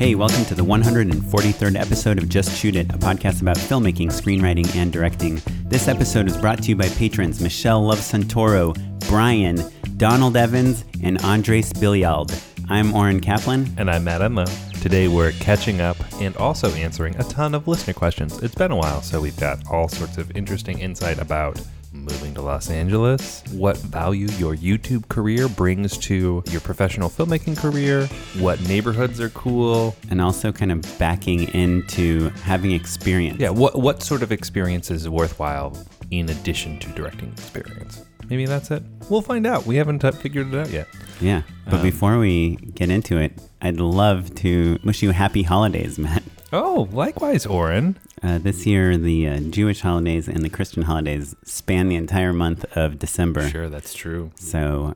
Hey, welcome to the 143rd episode of Just Shoot It, a podcast about filmmaking, screenwriting, and directing. This episode is brought to you by patrons Michelle Love Santoro, Brian, Donald Evans, and Andres Bilyald. I'm Oren Kaplan. And I'm Matt Enlow. Today we're catching up and also answering a ton of listener questions. It's been a while, so we've got all sorts of interesting insight about moving to Los Angeles, what value your YouTube career brings to your professional filmmaking career, what neighborhoods are cool. And also kind of backing into having experience. Yeah, what what sort of experience is worthwhile in addition to directing experience? Maybe that's it. We'll find out. We haven't figured it out yet. Yeah. But Um, before we get into it, I'd love to wish you happy holidays, Matt. Oh, likewise, Oren. Uh, this year, the uh, Jewish holidays and the Christian holidays span the entire month of December. Sure, that's true. So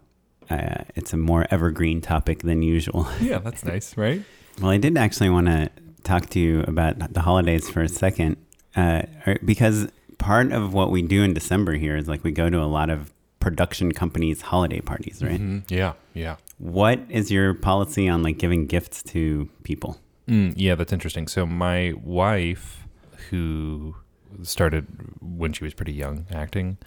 uh, it's a more evergreen topic than usual. Yeah, that's nice, right? well, I did actually want to talk to you about the holidays for a second uh, because part of what we do in December here is like we go to a lot of production companies' holiday parties, right? Mhm. Yeah, yeah. What is your policy on like giving gifts to people? Mm, yeah, that's interesting. So my wife, who started when she was pretty young acting,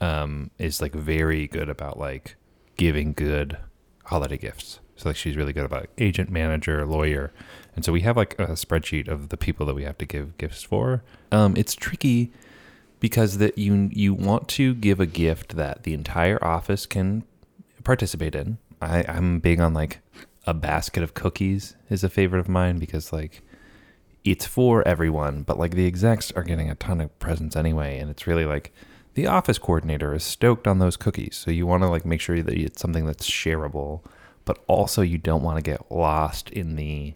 um, is like very good about like giving good holiday gifts. So like she's really good about agent, manager, lawyer, and so we have like a spreadsheet of the people that we have to give gifts for. Um, it's tricky because that you you want to give a gift that the entire office can participate in. I, I'm big on like a basket of cookies is a favorite of mine because like it's for everyone, but like the execs are getting a ton of presents anyway, and it's really like the office coordinator is stoked on those cookies. So you want to like make sure that it's something that's shareable, but also you don't want to get lost in the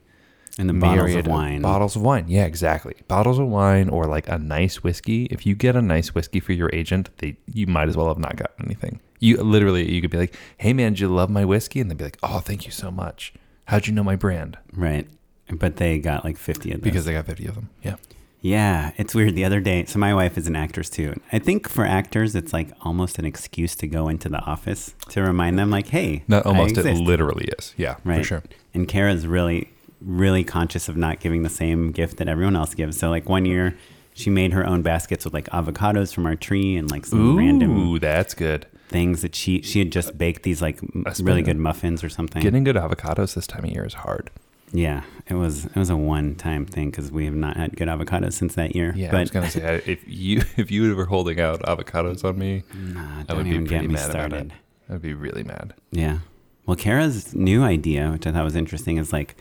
in the bottles of wine. Bottles of wine. Yeah, exactly. Bottles of wine or like a nice whiskey. If you get a nice whiskey for your agent, they you might as well have not gotten anything. You literally you could be like, "Hey man, do you love my whiskey?" And they'd be like, "Oh, thank you so much. How'd you know my brand?" right. But they got like 50 of those. Because they got 50 of them. Yeah. Yeah, it's weird. The other day, so my wife is an actress too. I think for actors, it's like almost an excuse to go into the office to remind them, like, "Hey, Not almost it literally is. Yeah, right? for sure. And Kara's really, really conscious of not giving the same gift that everyone else gives. So, like one year, she made her own baskets with like avocados from our tree and like some Ooh, random Ooh, that's good. Things that she she had just baked these like really good muffins or something. Getting good avocados this time of year is hard. yeah, it was it was a one time thing because we have not had good avocados since that year. Yeah, but I was gonna say if you if you were holding out avocados on me, nah, I would be pretty me about started. it. I'd be really mad. Yeah. Well, Kara's new idea, which I thought was interesting, is like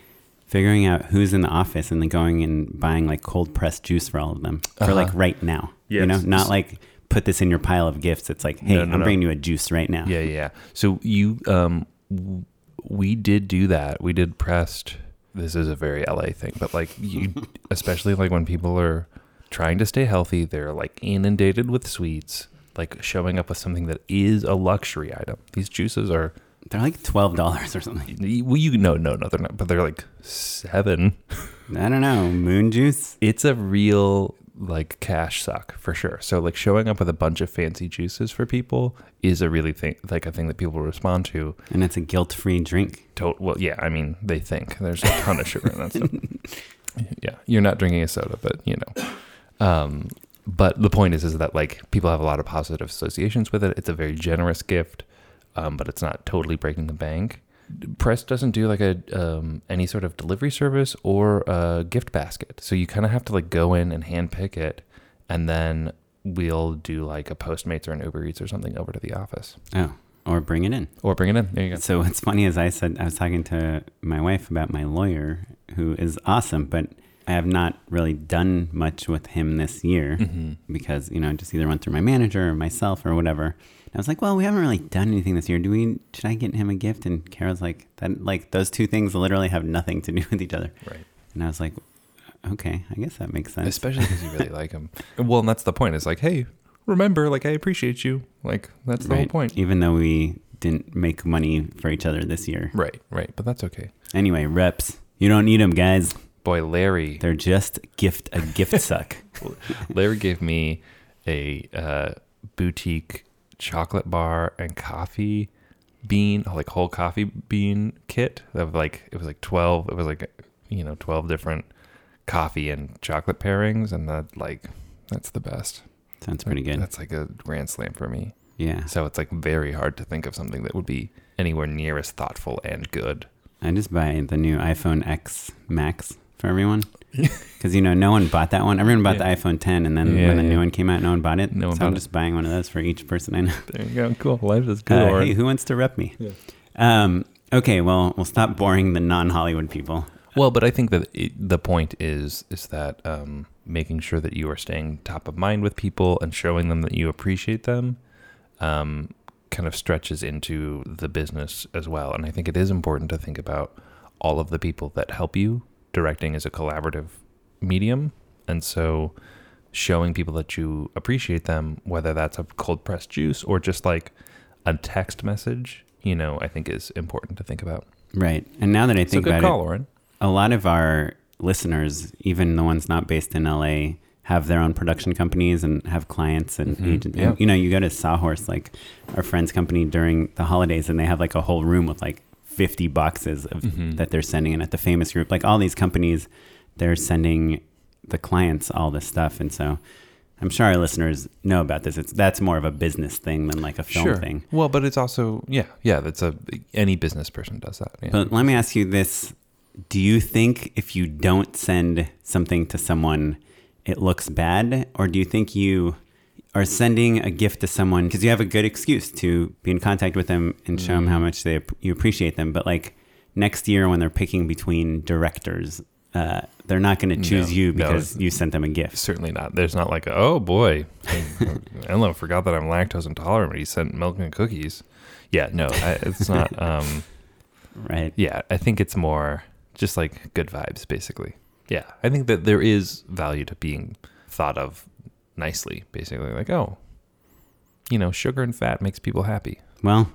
figuring out who's in the office and then going and buying like cold pressed juice for all of them for Uh-huh. like right now. You know, not like put this in your pile of gifts. It's like, hey, No, no, I'm no. bringing you a juice right now. Yeah, yeah. So you, um, w- we did do that. We did pressed. This is a very LA thing, but like you, especially like when people are trying to stay healthy, they're like inundated with sweets. Like showing up with something that is a luxury item. These juices are. They're like twelve dollars or something. Well, you no, no, no, they're not. But they're like seven. I don't know. Moon juice. It's a real like cash suck for sure. So like showing up with a bunch of fancy juices for people is a really thing, like a thing that people respond to. And it's a guilt free drink. To- well, yeah, I mean, they think there's a ton of sugar in that stuff. Yeah, you're not drinking a soda, but you know. Um, but the point is, is that like people have a lot of positive associations with it. It's a very generous gift, um, but it's not totally breaking the bank. Press doesn't do like a um, any sort of delivery service or a gift basket, so you kind of have to like go in and hand pick it, and then we'll do like a Postmates or an Uber Eats or something over to the office Oh, or bring it in. or bring it in. There you go. So what's funny is I said I was talking to my wife about my lawyer, who is awesome, but I have not really done much with him this year Mm-hmm. because you know I just either went through my manager or myself or whatever. And I was like, well, we haven't really done anything this year. Do we? Should I get him a gift? And Carol's like, that like those two things literally have nothing to do with each other. Right. And I was like, okay, I guess that makes sense. especially because you really like him. Well, and that's the point. It's like, hey, remember, like I appreciate you. Like that's the whole Right. point. Even though we didn't make money for each other this year. Right, right. But that's okay. Anyway, reps. You don't need them, guys. Boy, Larry, They're just gift a gift suck. Larry gave me a uh, boutique chocolate bar and coffee bean, like whole coffee bean kit. Of like it was like twelve. It was like you know, 12 different coffee and chocolate pairings. And that, like, that's the best. Sounds pretty good. That's like a grand slam for me. Yeah. So it's like very hard to think of something that would be anywhere near as thoughtful and good. I just buy the new iPhone X Max for everyone. Because, you know, no one bought that one. Everyone bought Yeah. the iPhone 10, and then Yeah, when the new one came out, no one bought it. No one so I'm bought it. just buying one of those for each person I know. There you go. Cool. Life is good. Uh, hey, who wants to rep me? Yeah. Um, okay, well, we'll stop boring the non Hollywood people. Well, but I think that it, the point is is that um, making sure that you are staying top of mind with people and showing them that you appreciate them, um, kind of stretches into the business as well. And I think it is important to think about all of the people that help you. Directing is a collaborative medium, and so showing people that you appreciate them, whether that's a cold pressed juice or just like a text message, you know, I think is important to think about. Right. And now that I think about call, it, Lauren. a lot of our listeners, even the ones not based in LA, have their own production companies and have clients and Mhm, agents. yeah. You know, you go to Sawhorse, like our friend's company during the holidays, and they have like a whole room with like 50 boxes of, Mhm. that they're sending. And at the famous group, like all these companies, they're sending the clients all this stuff. And so I'm sure our listeners know about this. It's that's more of a business thing than like a film thing. Well, but it's also yeah, yeah. That's a any business person does that. Yeah. But let me ask you this. Do you think if you don't send something to someone, it looks bad? Or do you think you are sending a gift to someone because you have a good excuse to be in contact with them and show them how much they, you appreciate them? But like next year when they're picking between directors, uh, they're not going to choose No, you no, because you sent them a gift. Certainly not. There's not like, oh boy, Ella forgot that I'm lactose intolerant. He sent milk and cookies. Yeah, no, I, it's not. Um, Right. yeah, I think it's more just like good vibes, basically. Yeah, I think that there is value to being thought of nicely, basically. Like, oh, you know, sugar and fat makes people happy. Well,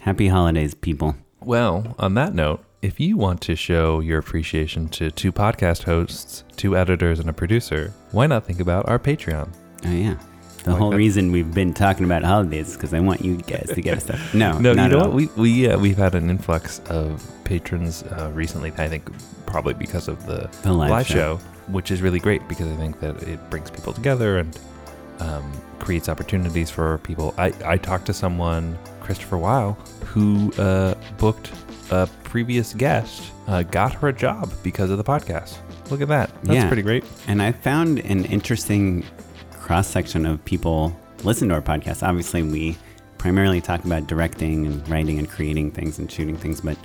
happy holidays, people. Well, on that note, if you want to show your appreciation to two podcast hosts, two editors, and a producer, why not think about our Patreon? Oh, yeah. The Like whole that. reason we've been talking about holidays is because I want you guys to get us stuff. No, No, you know at what? We we uh, we've had an influx of patrons uh, recently. I think probably because of the, The live live show. show. Which is really great because I think that it brings people together and um, creates opportunities for people. I I talked to someone, Christopher Weil, who uh, booked a previous guest, uh, got her a job because of the podcast. Look at that. That's Yeah. pretty great. And I found an interesting cross section of people listen to our podcast. Obviously, we primarily talk about directing and writing and creating things and shooting things, but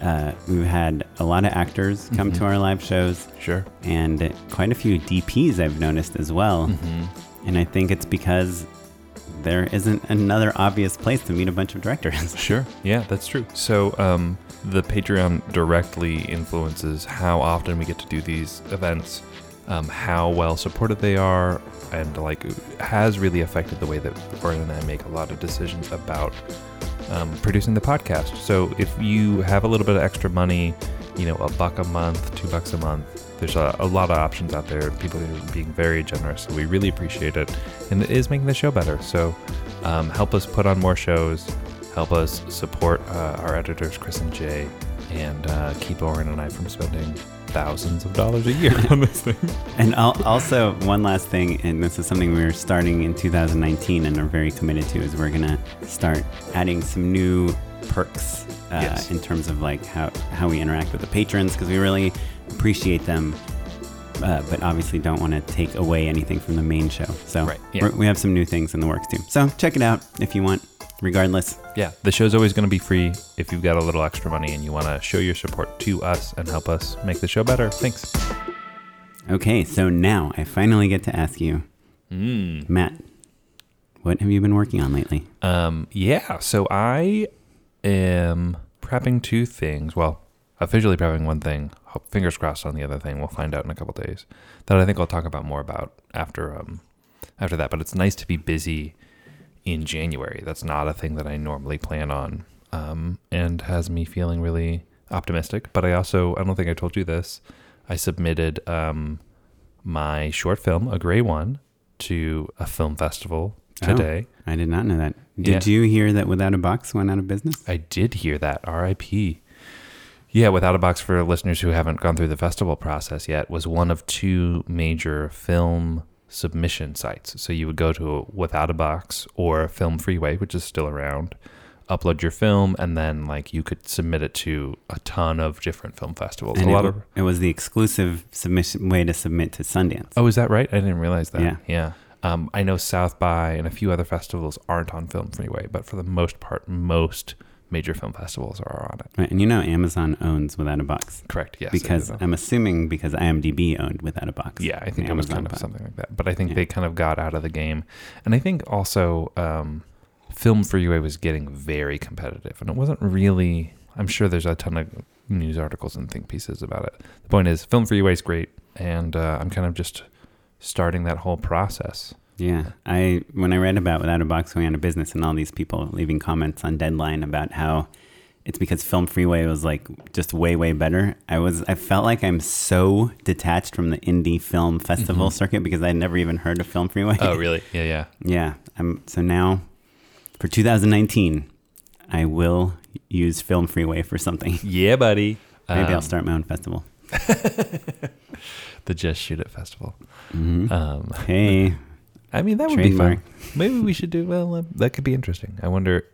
uh, we've had a lot of actors come to our live shows Sure. and quite a few DPs I've noticed as well. Mm-hmm. And I think it's because there isn't another obvious place to meet a bunch of directors. Sure. Yeah, that's true. So, um, the Patreon directly influences how often we get to do these events, um, how well supported they are, and like has really affected the way that Oren and I make a lot of decisions about um, producing the podcast. So, if you have a little bit of extra money, you know, a buck a month, two bucks a month. There's a, a lot of options out there. People are being very generous, so we really appreciate it, and it is making the show better. So, um, help us put on more shows, help us support uh, our editors, Chris and Jay, and uh, keep Oren and I from spending thousands of dollars a year on this thing. And also, one last thing, and this is something we're starting in 2019 and are very committed to, is we're gonna start adding some new perks uh, Yes. in terms of like how how we interact with the patrons because we really appreciate them, uh, but obviously don't want to take away anything from the main show. So Right, yeah. we have some new things in the works too. So check it out if you want. Regardless, Yeah, the show's always going to be free if you've got a little extra money and you want to show your support to us and help us make the show better. Thanks. okay. So now I finally get to ask you, Mm. Matt, what have you been working on lately? Um, yeah, so I am prepping two things. Well, officially prepping one thing. Fingers crossed on the other thing. We'll find out in a couple days. That I think I'll talk about more about after um after that. But it's nice to be busy in January. That's not a thing that I normally plan on. Um, and has me feeling really optimistic. But I also I don't think I told you this. I submitted um my short film, A Gray One, to a film festival Oh. today. I did not know that. Did Yeah. you hear that Withoutabox went out of business? I did hear that. R.I.P. Yeah, Withoutabox for listeners who haven't gone through the festival process yet was one of two major film submission sites. So you would go to Withoutabox or FilmFreeway, which is still around, upload your film, and then like you could submit it to a ton of different film festivals. And a it, lot of it was the exclusive submission way to submit to Sundance. Oh, is that right? I didn't realize that. Yeah. Yeah. Um, I know South by and a few other festivals aren't on FilmFreeway, but for the most part, most major film festivals are on it. Right, and you know Amazon owns Withoutabox. Correct. Yes. Because. I'm assuming because IMDb owned Withoutabox. Yeah, I think it was Amazon kind of something like that. But I think Yeah. they kind of got out of the game. And I think also um, FilmFreeway was getting very competitive. And it wasn't really, I'm sure there's a ton of news articles and think pieces about it. The point is, FilmFreeway is great. And uh, I'm kind of just starting that whole process. Yeah, I when I read about Withoutabox going out of business and all these people leaving comments on Deadline about how it's because FilmFreeway was like just way way better. I was I felt like I'm so detached from the indie film festival Mhm. circuit because I'd never even heard of FilmFreeway. Oh, really? Yeah, yeah. yeah. I'm so now for 2019, I will use FilmFreeway for something. Yeah, buddy. Maybe I'll Um, start my own festival. the Just Shoot It Festival. hmm Um, Hey, I mean, that would be fun. Maybe we should do. Well, uh, that could be interesting. I wonder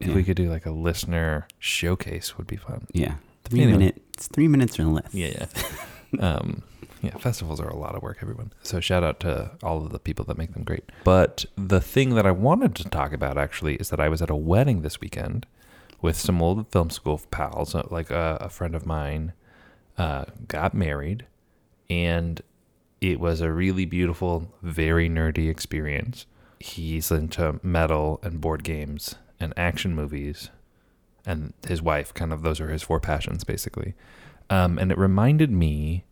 if Yeah. we could do like a listener showcase. Would be fun. Yeah, three Anyway. minutes, three minutes or less. Yeah, yeah. um, yeah, festivals are a lot of work, everyone. So shout out to all of the people that make them great. But the thing that I wanted to talk about actually is that I was at a wedding this weekend with some old film school pals. Uh, Like uh, a friend of mine uh, got married, and it was a really beautiful, very nerdy experience. He's into metal and board games and action movies, and his wife. Kind of those are his four passions, basically. Um, and it reminded me,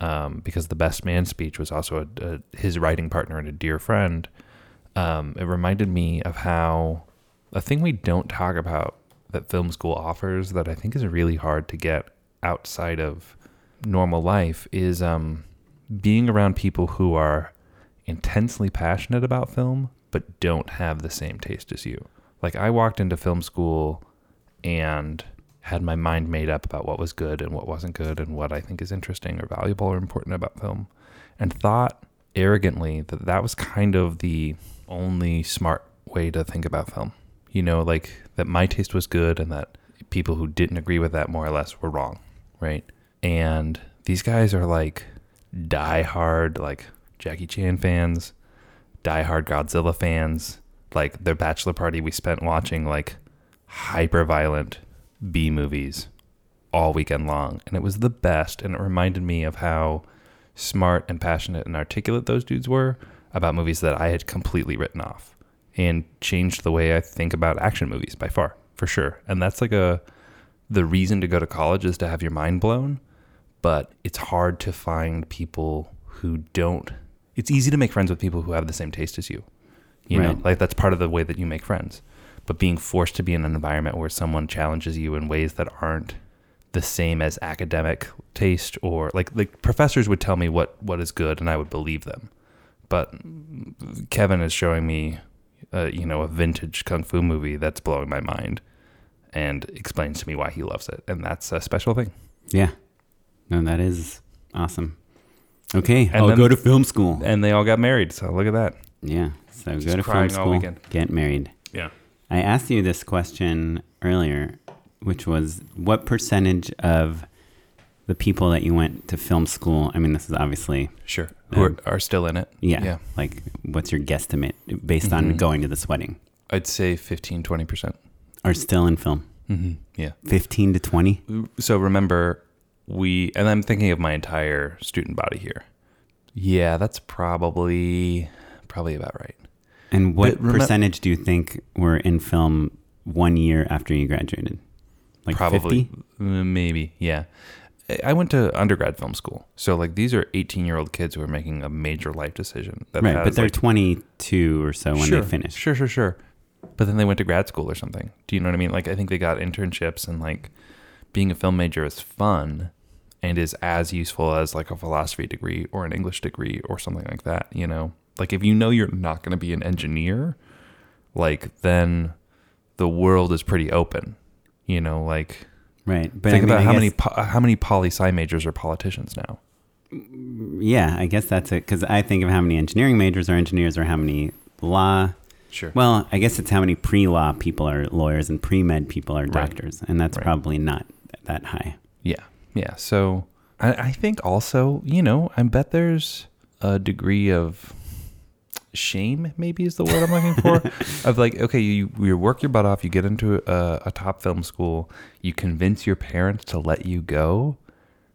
um, because the best man speech was also a, a, his writing partner and a dear friend. Um, it reminded me of how a thing we don't talk about that film school offers that I think is really hard to get outside of normal life is um, being around people who are intensely passionate about film but don't have the same taste as you. Like I walked into film school and had my mind made up about what was good and what wasn't good and what I think is interesting or valuable or important about film and thought arrogantly that that was kind of the only smart way to think about film. You know, like that my taste was good and that people who didn't agree with that more or less were wrong, right? And these guys are like die hard like Jackie Chan fans, die hard Godzilla fans. Like their bachelor party we spent watching like hyper violent B movies all weekend long. And it was the best. And it reminded me of how smart and passionate and articulate those dudes were about movies that I had completely written off and changed the way I think about action movies by far, for sure. And that's like a the reason to go to college is to have your mind blown, but it's hard to find people who don't it's easy to make friends with people who have the same taste as you. You know, like that's part of the way that you make friends. But being forced to be in an environment where someone challenges you in ways that aren't the same as academic taste or like like professors would tell me what what is good and I would believe them. But Kevin is showing me uh, you know a vintage kung fu movie that's blowing my mind and explains to me why he loves it and that's a special thing. Yeah. No, that is awesome. Okay, And I'll then- go to film school. And they all got married, so look at that. Yeah. So Just go to film school, get married. Yeah. I asked you this question earlier, which was what percentage of the people that you went to film school? I mean, this is obviously, Sure. Who Um, are, are still in it? yeah, Yeah. Like, what's your guesstimate based on Mhm. going to this wedding? I'd say 15 20%. percent Are still in film? Mm-hmm. Yeah. 15 to 20? So remember, we, and I'm thinking of my entire student body here. Yeah, that's probably, probably about right. And what But percentage do you think were in film one year after you graduated? Like probably 50? Uh, maybe yeah I- i went to undergrad film school so like these are 18 year old kids who are making a major life decision that Right, has, but they're like, 22 or so when sure, they finish. sure sure sure but then they went to grad school or something do you know what i mean like i think they got internships and like being a film major is fun and is as useful as like a philosophy degree or an english degree or something like that you know like if you know you're not going to be an engineer like then the world is pretty open you know like Right. But Think I mean, about I how many po- how many poli sci majors are politicians now. Yeah, I guess that's it. Because I think of how many engineering majors are engineers or how many law. Sure. Well, I guess it's how many pre law people are lawyers and pre med people are Right. doctors. And that's Right. probably not that high. Yeah, yeah. So I, I think also, you know, I bet there's a degree of shame, maybe is the word I'm looking for. of like, okay, you you work your butt off, you get into a, a top film school, you convince your parents to let you go,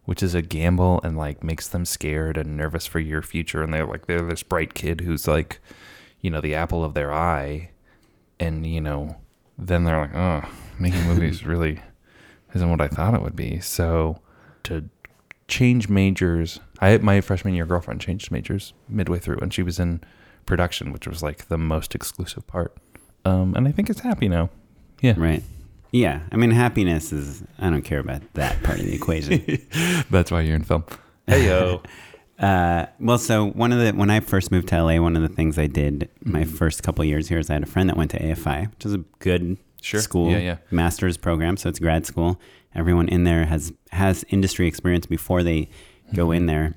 which is a gamble and like makes them scared and nervous for your future. And they're like, they're this bright kid who's like, you know, the apple of their eye, and you know, then they're like, oh, making movies really isn't what I thought it would be. So to change majors, I my freshman year girlfriend changed majors midway through, and she was in production, which was like the most exclusive part. Um, and I think it's happy now. Yeah, Right. Yeah. I mean, happiness is, I don't care about that part of the equation. that's why you're in film. Hey yo, Uh, well, so one of the when I first moved to LA, one of the things I did my Mm-hmm. first couple years here is I had a friend that went to AFI, which is a good Sure. school, Yeah, yeah. master's program. So it's grad school. Everyone in there has has industry experience before they go Mm-hmm. in there.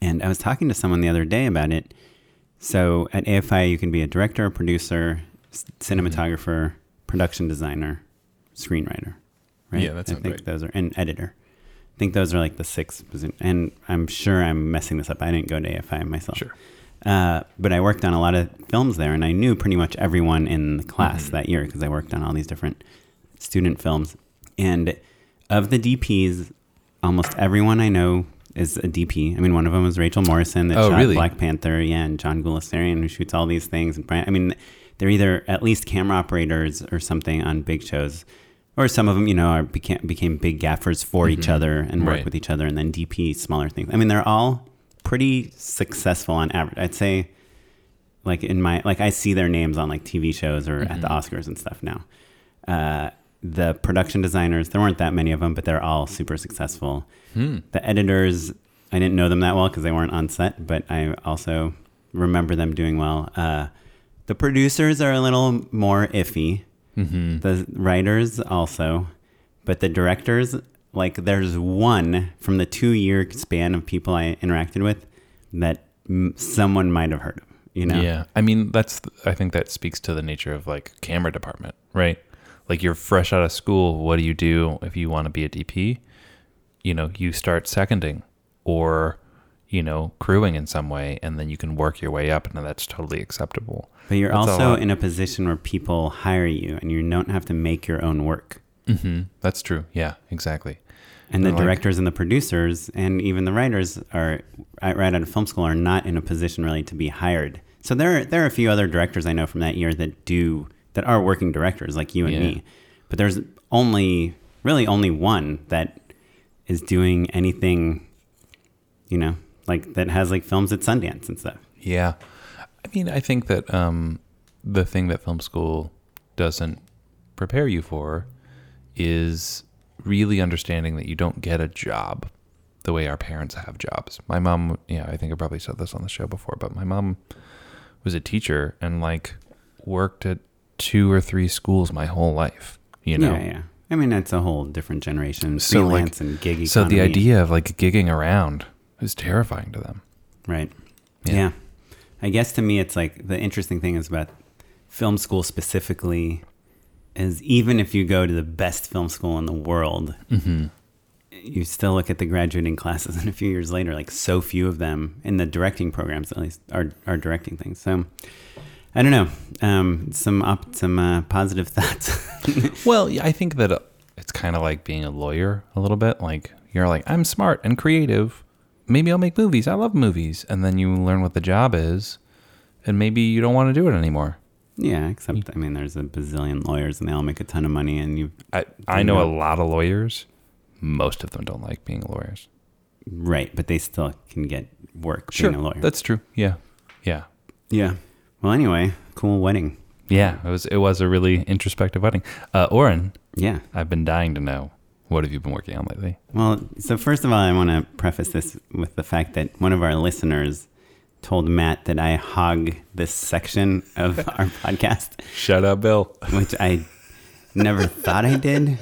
And I was talking to someone the other day about it. So at AFI, you can be a director, producer, cinematographer, production designer, screenwriter. Right? Yeah, that I sounds think right. those are and editor. I think those are like the six. And I'm sure I'm messing this up. I didn't go to AFI myself. Sure. Uh, but I worked on a lot of films there, and I knew pretty much everyone in the class Mhm. that year because I worked on all these different student films. And of the DPs, almost everyone I know is a DP. I mean, one of them was Rachel Morrison that Oh, shot really? Black Panther, yeah, and John Gulasarian who shoots all these things. And Brian, I mean, they're either at least camera operators or something on big shows, or some of them, you know, are became became big gaffers for each Mhm. other and work Right. with each other, and then DP smaller things. I mean, they're all pretty successful on average. I'd say, like in my like, I see their names on like TV shows or at the Mhm. Oscars and stuff now. Uh, the production designers, there weren't that many of them, but they're all super successful. Hmm. The editors, I didn't know them that well because they weren't on set, but I also remember them doing well. Uh, the producers are a little more iffy. Mm-hmm. The writers also, but the directors, like, there's one from the two year span of people I interacted with that m- someone might have heard of. You know? Yeah, I mean that's I think that speaks to the nature of like camera department, right? Like you're fresh out of school. What do you do if you want to be a DP? You know, you start seconding or you know crewing in some way, and then you can work your way up, and that's totally acceptable. But you're That's also in a position where people hire you and you don't have to make your own work. Mm-hmm. That's true. Yeah, exactly. And the like- directors and the producers and even the writers are right out of film school are not in a position really to be hired. So there are, there are a few other directors I know from that year that do that are working directors like you and Yeah. me. But there's only really only one that is doing anything, you know, like that has like films at Sundance and stuff. Yeah. I mean, I think that um, the thing that film school doesn't prepare you for is really understanding that you don't get a job the way our parents have jobs. My mom, yeah, I think I probably said this on the show before, but my mom was a teacher and like worked at two or three schools my whole life, you know? Yeah, yeah. I mean, that's a whole different generation. So, like- Freelance and gig economy. So the idea of like gigging around is terrifying to them. Right. Yeah. Yeah. I guess to me, it's like the interesting thing is about film school specifically is even if you go to the best film school in the world, Mm-hmm. you still look at the graduating classes, and a few years later, like so few of them in the directing programs, at least, are are directing things. So. I don't know. Um, some op- some uh, positive thoughts. Well, I think that uh, it's kind of like being a lawyer a little bit. Like you're like, I'm smart and creative. Maybe I'll make movies. I love movies. And then you learn what the job is, and maybe you don't want to do it anymore. Yeah, except I mean, there's a bazillion lawyers, and they all make a ton of money, and you I I know a lot of lawyers. Most of them don't like being lawyers. right, but they still can get work being a lawyer. that's true. Yeah, yeah, Yeah. Well, anyway, cool wedding. yeah. It was it was a really introspective wedding. Uh, Oren, Yeah. I've been dying to know what have you been working on lately. Well, so first of all, I want to preface this with the fact that one of our listeners told Matt that I hog this section of our podcast, Shut up, Bill. which I never thought I did.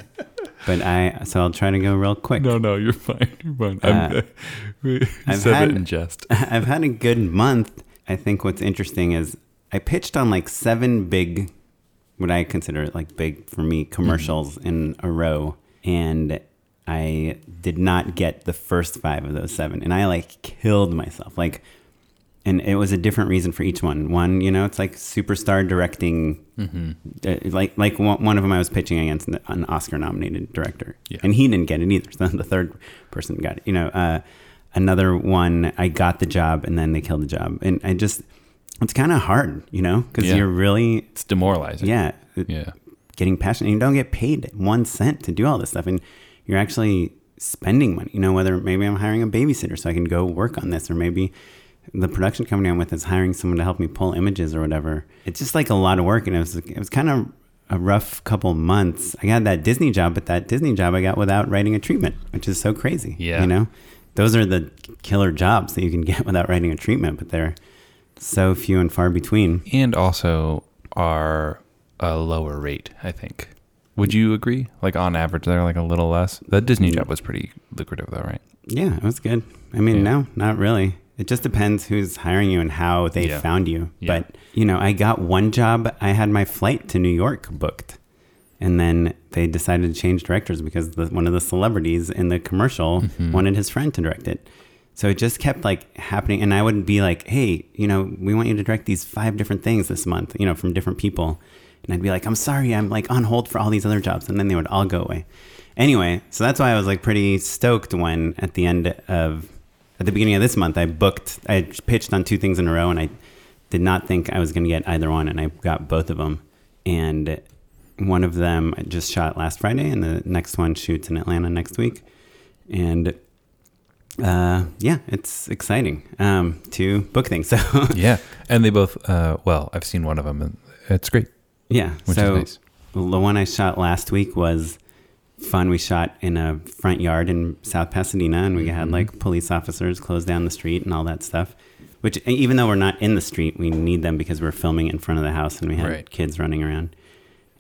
but I so I'll try to go real quick. No, no, you're fine. You're fine. Uh, I've said had- it in jest. I've had a good month. I think what's interesting is I pitched on like seven big, what I consider like big for me commercials in a row, and I did not get the first five of those seven, and I like killed myself. Like, and it was a different reason for each one. One, you know, it's like superstar directing. Uh, like like one, one of them I was pitching against an- an Oscar nominated director, Yeah. and he didn't get it either. So the third person got it. You know, uh, another one I got the job and then they killed the job, and I just it's kind of hard, you know, because Yeah. you're really It's demoralizing. yeah Yeah. getting passionate. You don't get paid one cent to do all this stuff, and you're actually spending money. You know, whether maybe I'm hiring a babysitter so I can go work on this, or maybe the production company I'm with is hiring someone to help me pull images or whatever. It's just like a lot of work, and it was it was kind of a rough couple months. I got that Disney job, but that Disney job I got without writing a treatment, which is so crazy. Yeah. you know, those are the killer jobs that you can get without writing a treatment, but they're so few and far between. And also are a lower rate, I think. Would you agree? Like on average, they're like a little less. That Disney mm. job was pretty lucrative, though, right? Yeah, it was good. I mean, Yeah. no, not really. It just depends who's hiring you and how they Yeah. found you. Yeah. But, you know, I got one job, I had my flight to New York booked. And then they decided to change directors because the, one of the celebrities in the commercial Mm-hmm. wanted his friend to direct it. So it just kept like happening. And I would be like, hey, you know, we want you to direct these five different things this month, you know, from different people. And I'd be like, I'm sorry, I'm like on hold for all these other jobs. And then they would all go away. Anyway, so that's why I was like pretty stoked when at the end of, at the beginning of this month, I booked, I pitched on two things in a row and I did not think I was going to get either one. And I got both of them. And one of them I just shot last Friday and the next one shoots in Atlanta next week. And uh, yeah, it's exciting um, to book things. So Yeah. And they both, uh, well, I've seen one of them and it's great, yeah, which so is nice. the one I shot last week was fun. We shot in a front yard in South Pasadena, and we Mm-hmm. had like police officers close down the street and all that stuff. Which, even though we're not in the street, we need them because we're filming in front of the house, and we had Right. kids running around.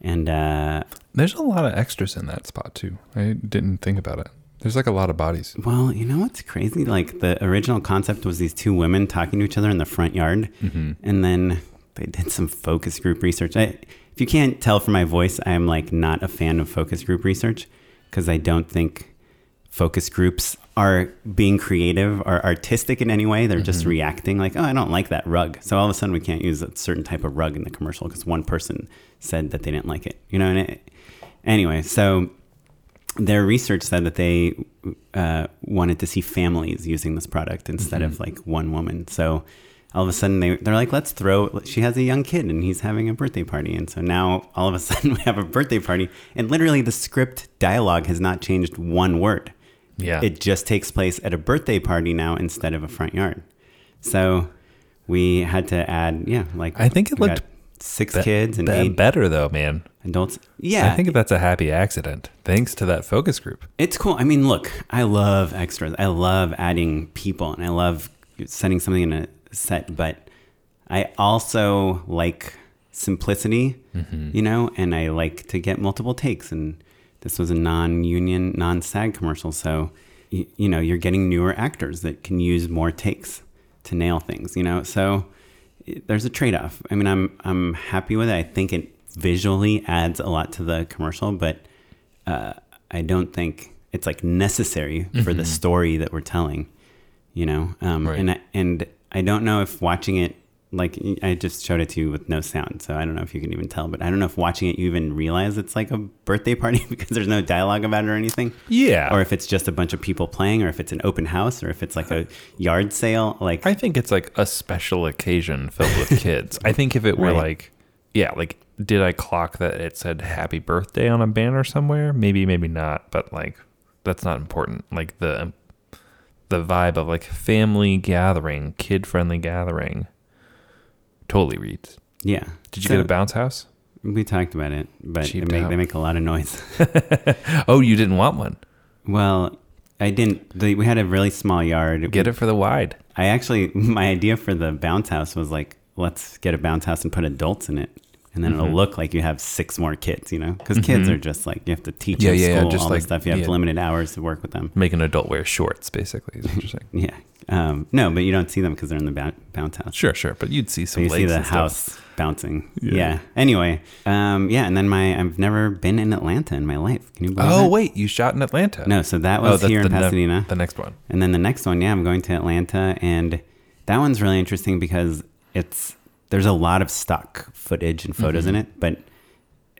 And uh, There's a lot of extras in that spot, too. I didn't think about it. There's like a lot of bodies. well, you know what's crazy? Like the original concept was these two women talking to each other in the front yard, Mm-hmm. and then they did some focus group research. I, if you can't tell from my voice, I'm like not a fan of focus group research because I don't think focus groups are being creative or artistic in any way. They're just reacting like, oh, I don't like that rug. So all of a sudden we can't use a certain type of rug in the commercial because one person said that they didn't like it. You know, and it, anyway, so their research said that they uh, wanted to see families using this product instead of like one woman. So all of a sudden they, they're like, let's throw, she has a young kid and he's having a birthday party. And so now all of a sudden we have a birthday party and literally the script dialogue has not changed one word. Yeah. It just takes place at a birthday party now instead of a front yard. So we had to add, yeah, like I think it looked six Be- kids and be- eight better, though, man. adults. Yeah, I think that's a happy accident thanks to that focus group. It's cool. I mean, look, I love extras. I love adding people and I love setting something in a set, but I also like simplicity, you know, and I like to get multiple takes. And this was a non union, non SAG commercial. So, you, you know, you're getting newer actors that can use more takes to nail things, you know? So it- there's a trade off. I mean, I'm, I'm happy with it. I think it visually adds a lot to the commercial, but uh, I don't think it's like necessary for the story that we're telling, you know. Um, Right. And I, and I don't know if watching it, like I just showed it to you with no sound, so I don't know if you can even tell. But I don't know if watching it you even realize it's like a birthday party because there's no dialogue about it or anything. Yeah. Or if it's just a bunch of people playing, or if it's an open house, or if it's like a yard sale. Like I think it's like a special occasion filled with kids. I think if it were Right. like, yeah, like, did I clock that it said happy birthday on a banner somewhere? Maybe, maybe not, but like, that's not important. Like, the the vibe of like family gathering, kid friendly gathering totally reads. yeah. Did you So get a bounce house? We talked about it, but they make, they make a lot of noise. Oh, you didn't want one. well, I didn't. The, we had a really small yard. Get it for the wide. I actually, my idea for the bounce house was like, let's get a bounce house and put adults in it. And then Mm-hmm. it'll look like you have six more kids. You know, because kids are just like you have to teach Yeah, in yeah, yeah, school just all like- this stuff. You have yeah. limited hours to work with them. Make an adult wear shorts, basically. Is what you're saying. Yeah. Um, no, but you don't see them because they're in the boun- bounce house. Sure, sure. But you'd see So some you see the and stuff. house bouncing. Yeah. Yeah. Anyway, um, yeah, and then my I've never been in Atlanta in my life. Can you believe Oh that? wait, you shot in Atlanta. No, so that Oh, was that's here in the ne- Pasadena. the next one. And then the next one, yeah, I'm going to Atlanta, and that one's really interesting because it's there's a lot of stock footage and photos Mm-hmm. in it, but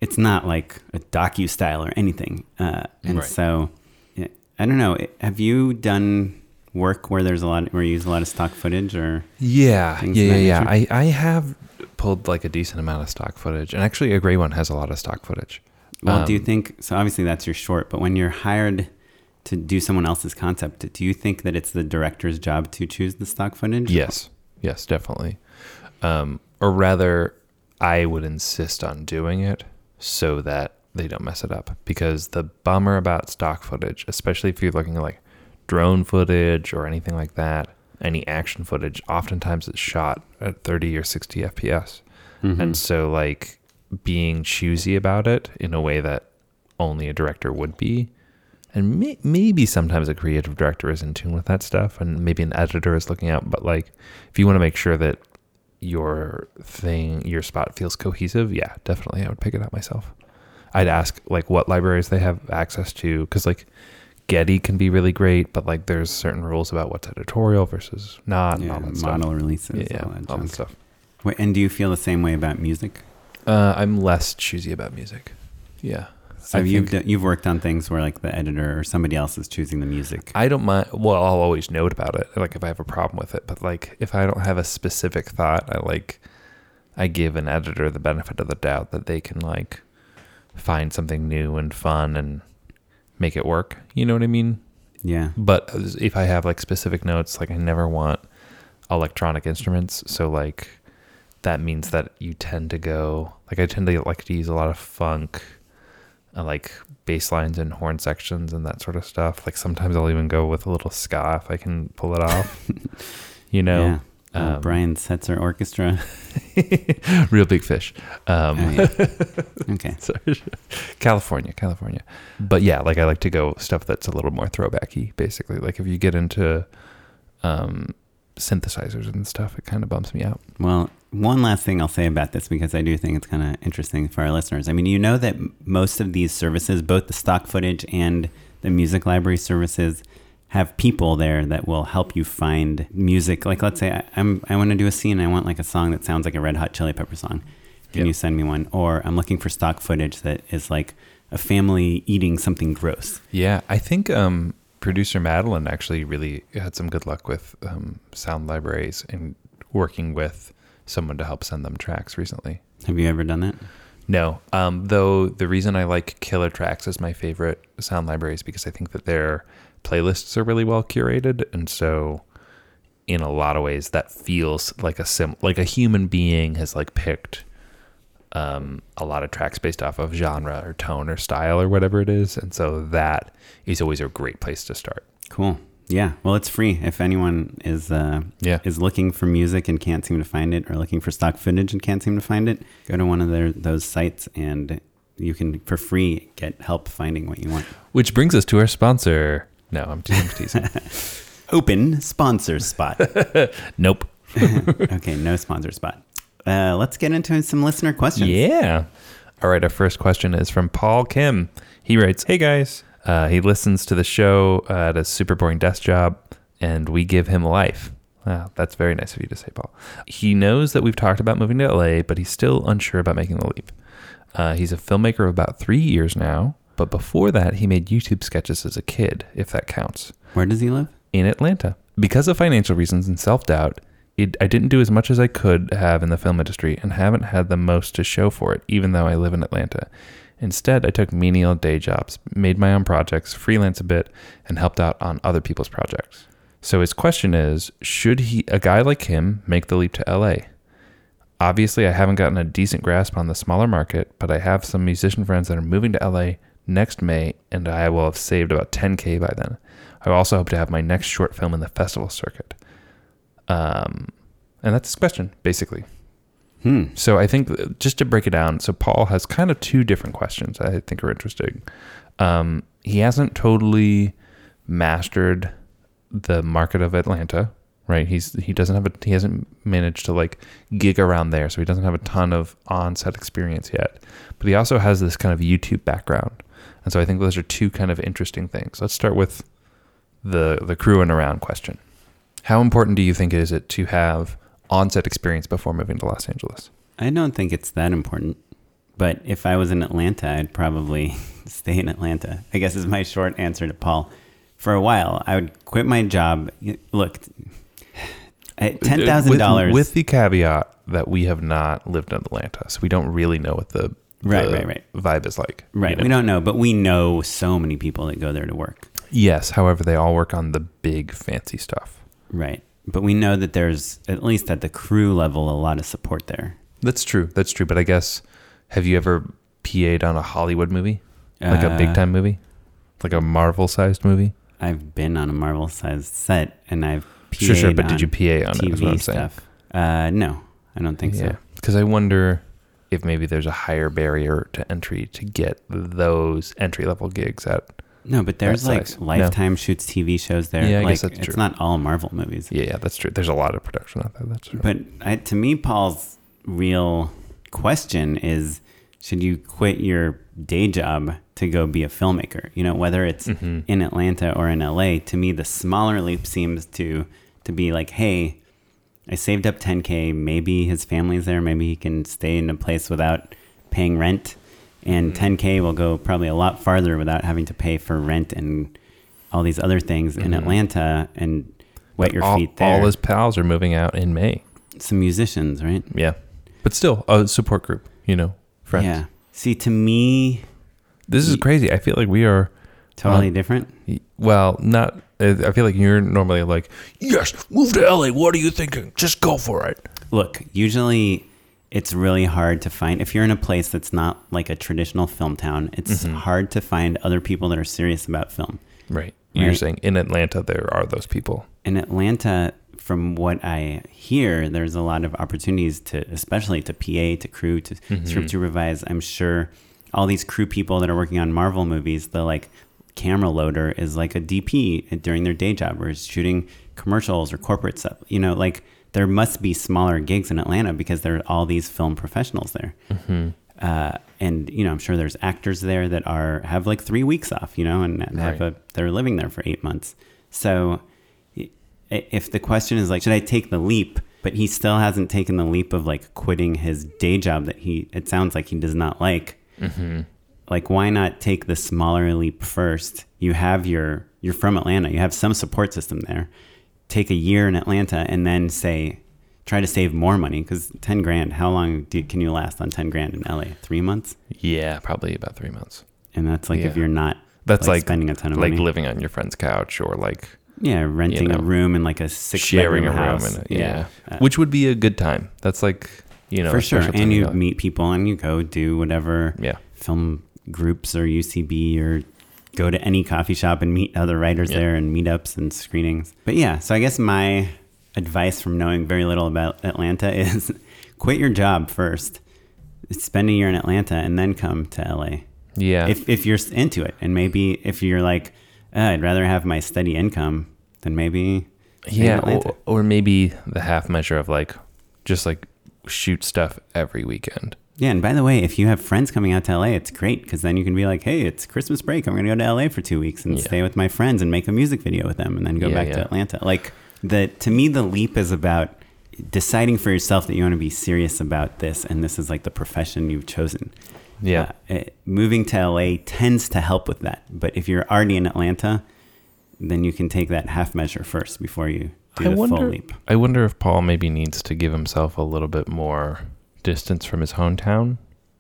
it's not like a docu style or anything. Uh, and Right. so, yeah, I don't know. Have you done work where there's a lot where you use a lot of stock footage or? Yeah, yeah, yeah. I, I have pulled like a decent amount of stock footage, and actually, a gray one has a lot of stock footage. Well, do you Um, think so? Obviously, that's your short, but when you're hired to do someone else's concept, do you think that it's the director's job to choose the stock footage? Yes, yes, definitely. Um, or rather, I would insist on doing it so that they don't mess it up. Because the bummer about stock footage, especially if you're looking at like drone footage or anything like that, any action footage, oftentimes it's shot at 30 or 60 FPS. Mhm. And so, like, being choosy about it in a way that only a director would be. And may- maybe sometimes a creative director is in tune with that stuff, and maybe an editor is looking out. But, like, if you want to make sure that your thing, your spot feels cohesive, yeah, definitely I would pick it up myself. I'd ask, like, what libraries they have access to. Because, like, Getty can be really great, but, like, there's certain rules about what's editorial versus not, and yeah, all that stuff. model releases, Yeah, yeah, all that all that stuff. Wait, and do you feel the same way about music? Uh, I'm less choosy about music. Yeah. So I you've think- d- you've worked on things where like the editor or somebody else is choosing the music. I don't mind. Well, I'll always note about it, like if I have a problem with it. But like if I don't have a specific thought, I like I give an editor the benefit of the doubt that they can like find something new and fun and make it work. You know what I mean? yeah. But uh, if I have like specific notes, like I never want electronic instruments. So like that means that you tend to go like I tend to like to use a lot of funk, uh, like bass lines and horn sections and that sort of stuff. Like sometimes I'll even go with a little ska if I can pull it off. you know, yeah. Uh, um, Brian Setzer Orchestra. real big fish. Um, Oh, yeah. okay. Sorry. California, California. But yeah, like I like to go stuff that's a little more throwbacky, basically. Like if you get into um, synthesizers and stuff, it kind of bumps me out. Well, one last thing I'll say about this because I do think it's kind of interesting for our listeners. I mean, you know that most of these services, both the stock footage and the music library services, have people there that will help you find music. Like, let's say I, I'm I want to do a scene. I want like a song that sounds like a Red Hot Chili Pepper song. Can Yep. you send me one? Or I'm looking for stock footage that is like a family eating something gross. Yeah, I think um, producer Madeline actually really had some good luck with um, sound libraries and working with someone to help send them tracks recently. Have you ever done that? No, um, though the reason I like Killer Tracks as my favorite sound library is because I think that their playlists are really well curated, and so in a lot of ways that feels like a sim like a human being has like picked um, a lot of tracks based off of genre or tone or style or whatever it is, and so that is always a great place to start. Cool. Yeah. Well, it's free if anyone is uh, Yeah. is looking for music and can't seem to find it, or looking for stock footage and can't seem to find it. Go to one of their those sites and you can for free get help finding what you want. Which brings us to our sponsor. No, I'm teasing. I'm teasing. Open sponsor spot. nope. okay, no sponsor spot. Uh, let's get into some listener questions. Yeah. All right. Our first question is from Paul Kim. He writes, "Hey guys, uh, he listens to the show uh, at a super boring desk job, and we give him life." Wow, that's very nice of you to say, Paul. He knows that we've talked about moving to LA, but he's still unsure about making the leap. Uh, he's a filmmaker of about three years now, but before that, he made YouTube sketches as a kid, if that counts Where does he live? in Atlanta. Because of financial reasons and self doubt, I didn't do as much as I could have in the film industry and haven't had the most to show for it, even though I live in Atlanta. Instead, I took menial day jobs, made my own projects, freelance a bit, and helped out on other people's projects. So his question is Should he, a guy like him make the leap to LA? Obviously, I haven't gotten a decent grasp on the smaller market, but I have some musician friends that are moving to LA next May, and I will have saved about 10K by then. I also hope to have my next short film in the festival circuit. Um, and that's his question, basically. Hmm. So I think just to break it down, so Paul has kind of two different questions I think are interesting. Um, he hasn't totally mastered the market of Atlanta, right? He's he doesn't have a he hasn't managed to like gig around there, so he doesn't have a ton of on-set experience yet. But he also has this kind of YouTube background, and so I think those are two kind of interesting things. Let's start with the the crew and around question. How important do you think is it to have on-set experience before moving to Los Angeles? I don't think it's that important. But if I was in Atlanta, I'd probably stay in Atlanta. I guess is my short answer to Paul. For a while, I would quit my job. Look, at ten thousand dollars With the caveat that we have not lived in Atlanta, so we don't really know what the, Right, the right, right. vibe is like. Right. you know? We don't know, but we know so many people that go there to work. Yes, however, they all work on the big fancy stuff. Right. But we know that there's, at least at the crew level, a lot of support there. That's true. That's true. But I guess, have you ever PA'd on a Hollywood movie, like a Uh, big time movie, like a Marvel sized movie? I've been on a Marvel sized set and I've PA'd Sure, sure. But did you PA on it? Is what TV I'm saying. stuff. Uh, no, I don't think Yeah, so. because I wonder if maybe there's a higher barrier to entry to get those entry level gigs at. No, but there's like size. No. Lifetime shoots TV shows there. Yeah, I like, guess that's true. it's not all Marvel movies. Yeah, yeah, that's true. There's a lot of production out there. That's true. But I, to me, Paul's real question is should you quit your day job to go be a filmmaker? You know, whether it's Mm-hmm. in Atlanta or in LA, to me, the smaller leap seems to, to be like, hey, I saved up 10K. Maybe his family's there. Maybe he can stay in a place without paying rent. And Mm-hmm. 10K will go probably a lot farther without having to pay for rent and all these other things in Atlanta and wet your Mm-hmm. all, feet there. all his pals are moving out in May. Some musicians, right? Yeah, but still a support group. You know, friends. Yeah. See, to me, This is crazy. I feel like we are. totally Uh, different. Well, not. I feel like you're normally like, yes, move to LA. What are you thinking? Just go for it. Look, usually it's really hard to find if you're in a place that's not like a traditional film town. It's Mm-hmm. hard to find other people that are serious about film. Right. You're Right. saying in Atlanta there are those people. In Atlanta, from what I hear, there's a lot of opportunities to, especially to PA, to crew, to Mm-hmm. script supervise. I'm sure all these crew people that are working on Marvel movies, the like camera loader is like a DP during their day job or is shooting commercials or corporate stuff. You know, like there must be smaller gigs in Atlanta because there are all these film professionals there. Uh, and you know, I'm sure there's actors there that are have like three weeks off, you know, and have Right. a they're living there for eight months. So if the question is like, should I take the leap? But he still hasn't taken the leap of like quitting his day job that he, it sounds like he does not like. Like, why not take the smaller leap first? You have your, you're from Atlanta, you have some support system there. Take a year in Atlanta and then say, try to save more money because 10 grand, how long do, can you last on 10 grand in LA? Three months? Yeah, probably about three months. And that's like if you're not That's like, spending a ton of like money. living on your friend's couch or like yeah, renting know, a room in like a six sharing a bedroom room. house. And yeah, Uh, which would be a good time. That's like you know for sure. And you meet people and you go do whatever Yeah. film groups or UCB or go to any coffee shop and meet other writers Yeah. there and meetups and screenings. But yeah, so I guess my advice from knowing very little about Atlanta is quit your job first, spend a year in Atlanta, and then come to LA. Yeah. If, if you're into it. And maybe if you're like, "Uh, I'd rather have my steady income, then maybe. yeah. Or, or maybe the half measure of like just like shoot stuff every weekend. Yeah, and by the way, if you have friends coming out to LA, it's great because then you can be like, "Hey, it's Christmas break. I'm going to go to LA for two weeks and Yeah. stay with my friends and make a music video with them, and then go Yeah, back to. Atlanta." Like the to me, the leap is about deciding for yourself that you want to be serious about this, and this is like the profession you've chosen. Yeah. Uh, it- moving to LA tends to help with that, but if you're already in Atlanta, then you can take that half measure first before you do I the wonder. full leap. I wonder if Paul maybe needs to give himself a little bit more distance from his hometown.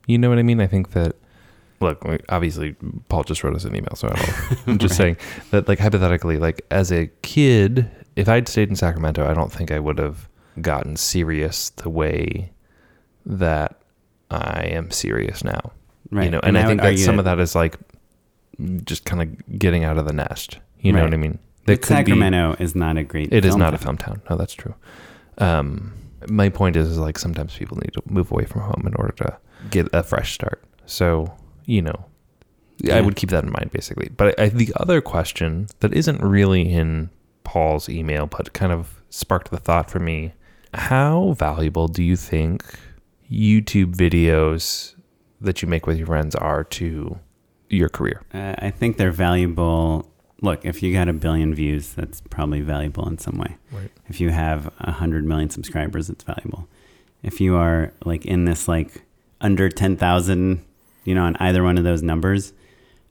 You know what I mean? I think that. Look, obviously, Paul just wrote us an email, so I don't, I'm just saying that, like hypothetically, like as a kid, if I'd stayed in Sacramento, I don't think I would have gotten serious the way that I am serious now. Right, You know, and, I, would think that some of that is like just kind of getting out of the nest. You know what I mean? But could be- Sacramento is not a great. it is not a film town. No, that's true. Um, my point is, is like sometimes people need to move away from home in order to get a fresh start. So you know, yeah. I would keep that in mind basically. But I, the other question that isn't really in Paul's email, but kind of sparked the thought for me: How valuable do you think YouTube videos that you make with your friends are to your career? Uh, I think they're valuable. Look, if you got a billion views, that's probably valuable in some way. Right. If you have a hundred million subscribers, it's valuable. If you are like in this like under ten thousand, you know, on either one of those numbers,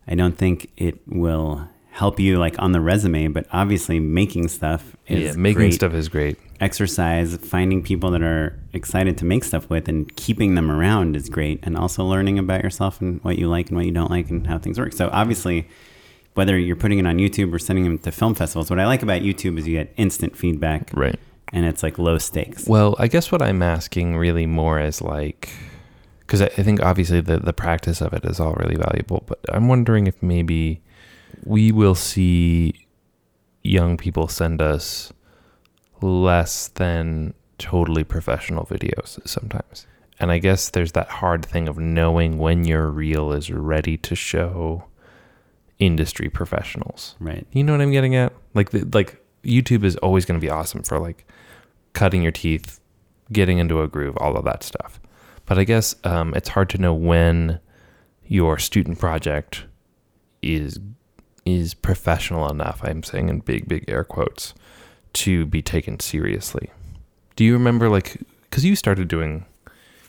I don't think it will help you like on the resume. But obviously, making stuff is yeah, making great. stuff is great. exercise, finding people that are excited to make stuff with and keeping them around is great. And also learning about yourself and what you like and what you don't like and how things work. So obviously, whether you're putting it on YouTube or sending them to film festivals, what I like about YouTube is you get instant feedback Right. and it's like low stakes. Well, I guess what I'm asking really more is like, because I, I think obviously the, the practice of it is all really valuable, but I'm wondering if maybe we will see young people send us less than totally professional videos sometimes. And I guess there's that hard thing of knowing when your reel is ready to show industry professionals. Right. You know what I'm getting at? Like the, like YouTube is always going to be awesome for like cutting your teeth, getting into a groove, all of that stuff. But I guess um, it's hard to know when your student project is is professional enough. I'm saying in big big air quotes to be taken seriously. Do you remember like because you started doing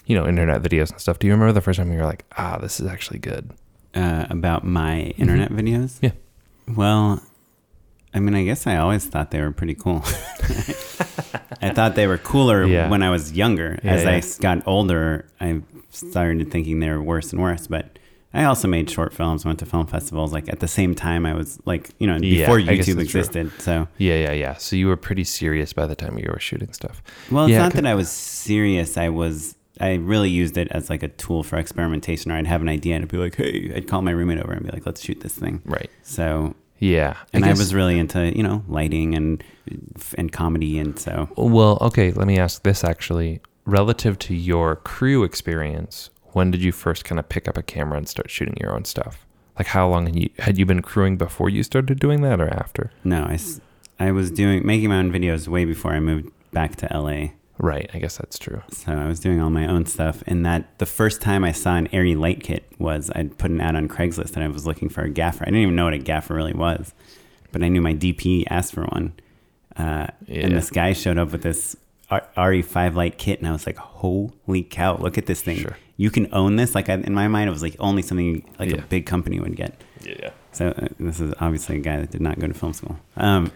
you know internet videos and stuff? Do you remember the first time you were like, ah, this is actually good? Uh, about my internet videos? Mm-hmm. Yeah. Well, I mean, I guess I always thought they were pretty cool. I thought they were cooler Yeah. when I was younger. Yeah, As I yeah. s- got older, I started thinking they were worse and worse. But I also made short films, went to film festivals. Like at the same time, I was like, you know, before I YouTube that's true. existed. So, Yeah, yeah, yeah. So you were pretty serious by the time you were shooting stuff. well, it's not that I was serious. I was. I really used it as like a tool for experimentation, or I'd have an idea and I'd be like, "Hey," I'd call my roommate over and be like, "Let's shoot this thing." Right. So Yeah. and I, guess- was really into you know lighting and and comedy and so Well, okay, let me ask this actually. Relative to your crew experience, when did you first kind of pick up a camera and start shooting your own stuff? Like how long had you had you been crewing before you started doing that or after? no I, s- I was doing making my own videos way before I moved back to LA Right, I guess that's true. so I was doing all my own stuff and that the first time I saw an Arri light kit was I'd put an ad on Craigslist and I was looking for a gaffer I didn't even know what a gaffer really was but I knew my DP asked for one uh, Yeah. and this guy showed up with this R- RE5 light kit and I was like holy cow look at this thing Sure. you can own this like I, in my mind it was like only something like Yeah. a big company would get Yeah. So uh, this is obviously a guy that did not go to film school. Um,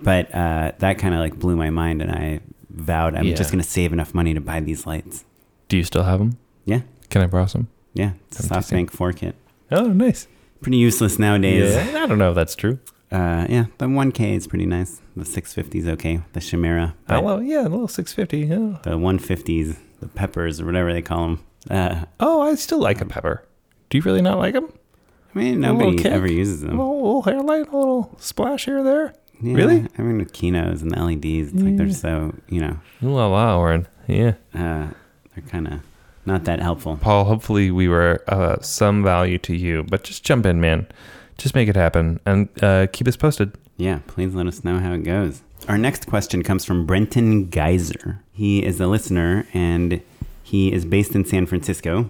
but uh, that kind of like blew my mind, and I vowed I'm Yeah. just going to save enough money to buy these lights. Do you still have them? Yeah, Can I borrow some? yeah, it's a SoftBank 4 kit. Oh, nice. Pretty useless nowadays. Yeah, I don't know if that's true. Uh, yeah, the 1K is pretty nice. The 650 is okay. The Chimera. Oh, but yeah, a little 650. Yeah. The 150s, the peppers or whatever they call them. Uh, Oh, I still like a pepper. Do you really not like them? I mean, A little nobody kick. ever uses A them. little, little hairlight, a little splash here or there. Yeah, really? I mean, with Kinos and the LEDs, it's like they're so, you know, La la, Oren. Yeah. uh, they're kind of not that helpful. Paul, hopefully we were uh, some value to you, but just jump in, man. Just make it happen and uh, keep us posted. Yeah, please let us know how it goes. Our next question comes from Brenton Geyser. He is a listener and he is based in San Francisco.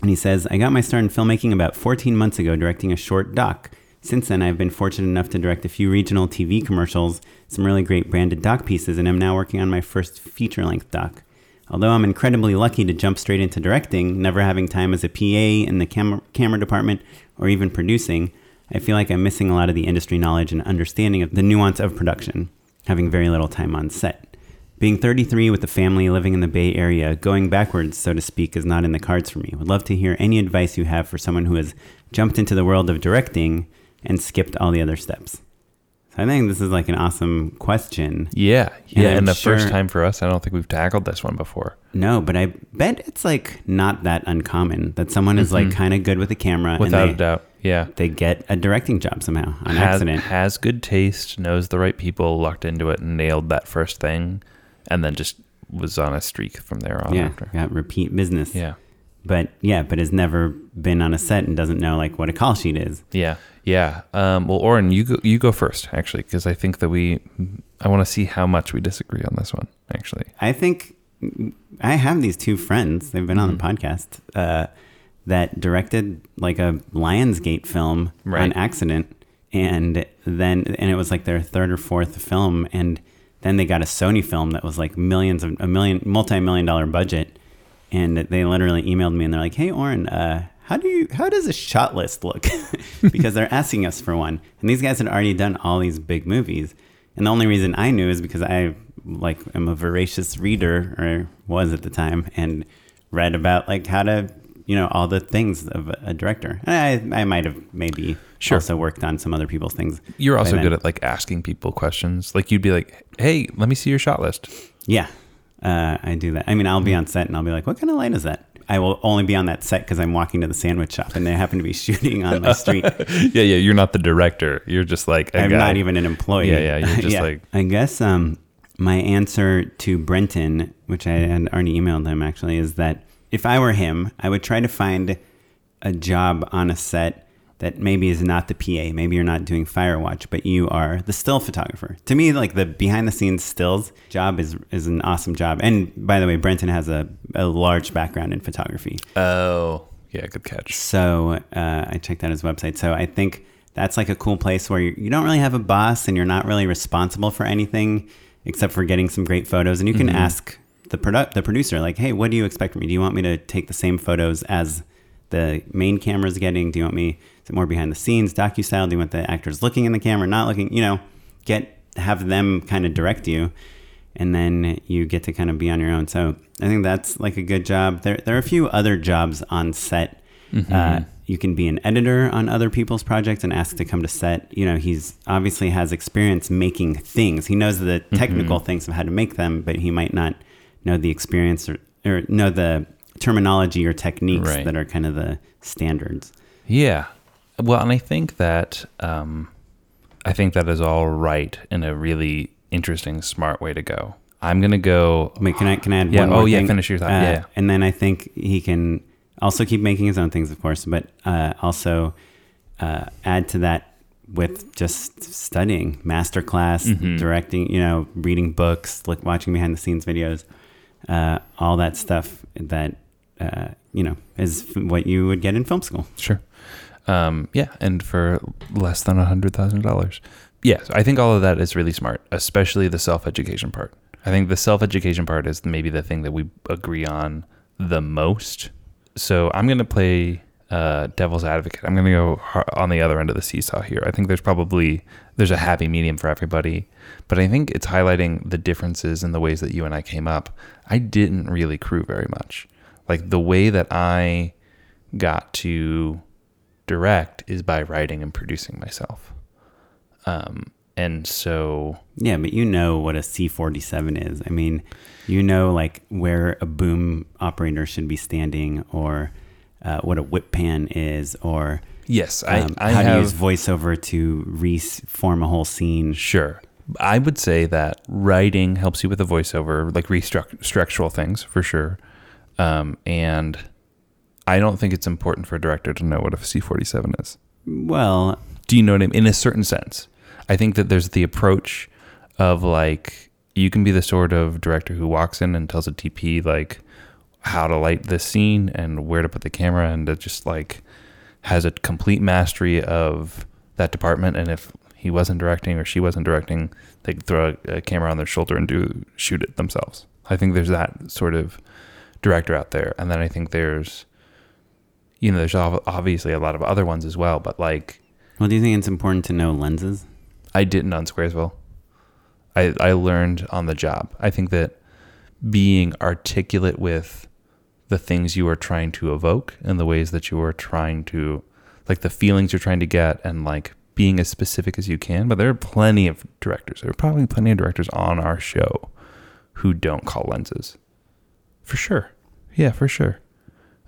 And he says, I got my start in filmmaking about 14 months ago directing a short doc. Since then, I've been fortunate enough to direct a few regional TV commercials, some really great branded doc pieces, and I'm now working on my first feature length doc. Although I'm incredibly lucky to jump straight into directing, never having time as a PA in the cam- camera department or even producing, I feel like I'm missing a lot of the industry knowledge and understanding of the nuance of production, having very little time on set. Being 33 with a family living in the Bay Area, going backwards, so to speak, is not in the cards for me. Would love to hear any advice you have for someone who has jumped into the world of directing and skipped all the other steps. So I think this is like an awesome question. Yeah. Yeah. I'm And, the sure- first time for us, I don't think we've tackled this one before. No, but I bet it's like not that uncommon that someone is like Mhm. kind of good with the camera Without and a doubt. Yeah. they get a directing job somehow on has, accident. has good taste, knows the right people, lucked into it, and nailed that first thing, and then just was on a streak from there on yeah, after. got repeat business. Yeah. But yeah, but has never been on a set and doesn't know like what a call sheet is. Yeah. Yeah. Um, well, Oren, you go, you go first, actually, because I think that we, I want to see how much we disagree on this one, actually. I think I have these two friends. They've been on the podcast uh, that directed like a Lionsgate film Right. on accident, and then and it was like their third or fourth film, and then they got a Sony film that was like millions of a million multi-million dollar budget, and they literally emailed me and they're like, "Hey, Oren, uh, how do you how does a shot list look?" because they're asking us for one, and these guys had already done all these big movies, and the only reason I knew is because I like am a voracious reader or was at the time and read about like how to you know all the things of a director. And I I might have maybe Sure. also worked on some other people's things. You're also good at like asking people questions. Like you'd be like, "Hey, let me see your shot list." Yeah, uh, I do that. I mean, I'll be on set and I'll be like, "What kind of light is that?" I will only be on that set because I'm walking to the sandwich shop and they happen to be shooting on my street. yeah, yeah. You're not the director. You're just like a I'm guy. not even an employee. Yeah, yeah, you're just like- I guess um, my answer to Brenton, which I had already emailed him actually, is that if I were him, I would try to find a job on a set that maybe is not the PA. Maybe you're not doing fire watch, but you are the still photographer. To me, like the behind the scenes stills job is is an awesome job. And by the way, Brenton has a, a large background in photography. Oh, yeah. Good catch. So uh, I checked out his website. So I think that's like a cool place where you, you don't really have a boss and you're not really responsible for anything except for getting some great photos. And you can ask the produ- the producer, like, hey, what do you expect from me? Do you want me to take the same photos as the main camera's getting? Do you want me is it more behind the scenes, docu style? Do you want the actors looking in the camera, not looking? You know, get have them kind of direct you and then you get to kind of be on your own. So I think that's like a good job. There, there are a few other jobs on set. Uh, you can be an editor on other people's projects and ask to come to set. You know, he's obviously has experience making things. He knows the technical things of how to make them, but he might not know the experience or, or know the terminology or techniques Right. that are kind of the standards. Yeah. Well, and I think that um, I think that is all right in a really interesting, smart way to go. I'm gonna go. Wait, can I can I add Yeah, one more oh, yeah, thing? finish your thought. Yeah, yeah. And then I think he can also keep making his own things, of course, but uh, also uh, add to that with just studying, masterclass, Mm-hmm. directing, you know, reading books, like watching behind the scenes videos, uh, all that stuff that uh, you know is what you would get in film school. Sure. Um, yeah, and for less than a hundred thousand dollars. Yes, I think all of that is really smart, especially the self education part. I think the self education part is maybe the thing that we agree on the most. So I'm gonna play uh, devil's advocate. I'm gonna go on the other end of the seesaw here. I think there's probably there's a happy medium for everybody, but I think it's highlighting the differences in the ways that you and I came up. I didn't really crew very much. Like the way that I got to direct is by writing and producing myself. Um, and so Yeah, but you know what a C forty seven is. I mean, you know like where a boom operator should be standing, or uh, what a whip pan is, or yes, I, um, I how have to use voiceover to reform a whole scene. sure. I would say that writing helps you with the voiceover, like restruct- structural things for sure. Um, and I don't think it's important for a director to know what a C forty seven is. Well, Do you know what I mean? In a certain sense, I think that there's the approach of like you can be the sort of director who walks in and tells a DP like how to light this scene and where to put the camera, and that just like has a complete mastery of that department. And if he wasn't directing or she wasn't directing, they could throw a, a camera on their shoulder and do shoot it themselves. I think there's that sort of director out there, and then I think there's you know there's obviously a lot of other ones as well, but like well, do you think it's important to know lenses? I didn't on Squaresville. I I learned on the job. I think that being articulate with the things you are trying to evoke and the ways that you are trying to like the feelings you're trying to get and like being as specific as you can. But there are plenty of directors. There are probably plenty of directors on our show who don't call lenses. For sure. Yeah, for sure.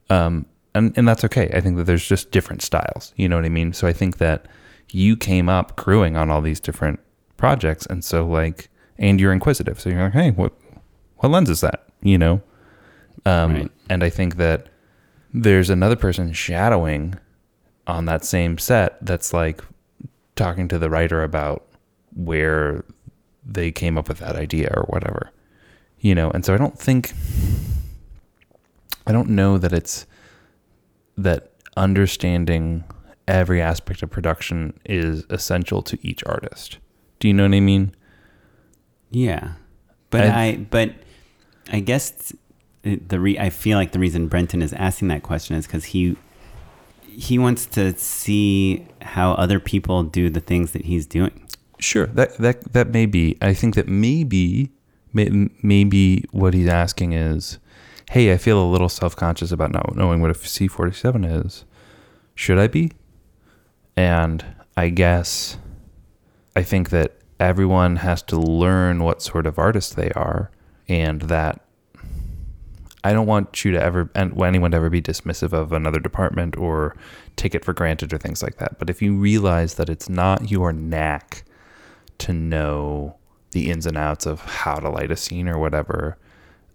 Um and, and that's okay. I think that there's just different styles. You know what I mean? So I think that you came up crewing on all these different projects and so like and you're inquisitive. So you're like, hey, what what lens is that? You know? Um, Right. And I think that there's another person shadowing on that same set that's like talking to the writer about where they came up with that idea or whatever. You know, and so I don't think I don't know that it's that understanding every aspect of production is essential to each artist. Do you know what I mean? Yeah, but I- I, but I guess the re, I feel like the reason Brenton is asking that question is because he he wants to see how other people do the things that he's doing. Sure, that that that may be. I think that maybe maybe what he's asking is, "Hey, I feel a little self-conscious about not knowing what a C47 is. Should I be?" And I guess I think that everyone has to learn what sort of artist they are and that I don't want you to ever and anyone to ever be dismissive of another department or take it for granted or things like that. But if you realize that it's not your knack to know the ins and outs of how to light a scene or whatever,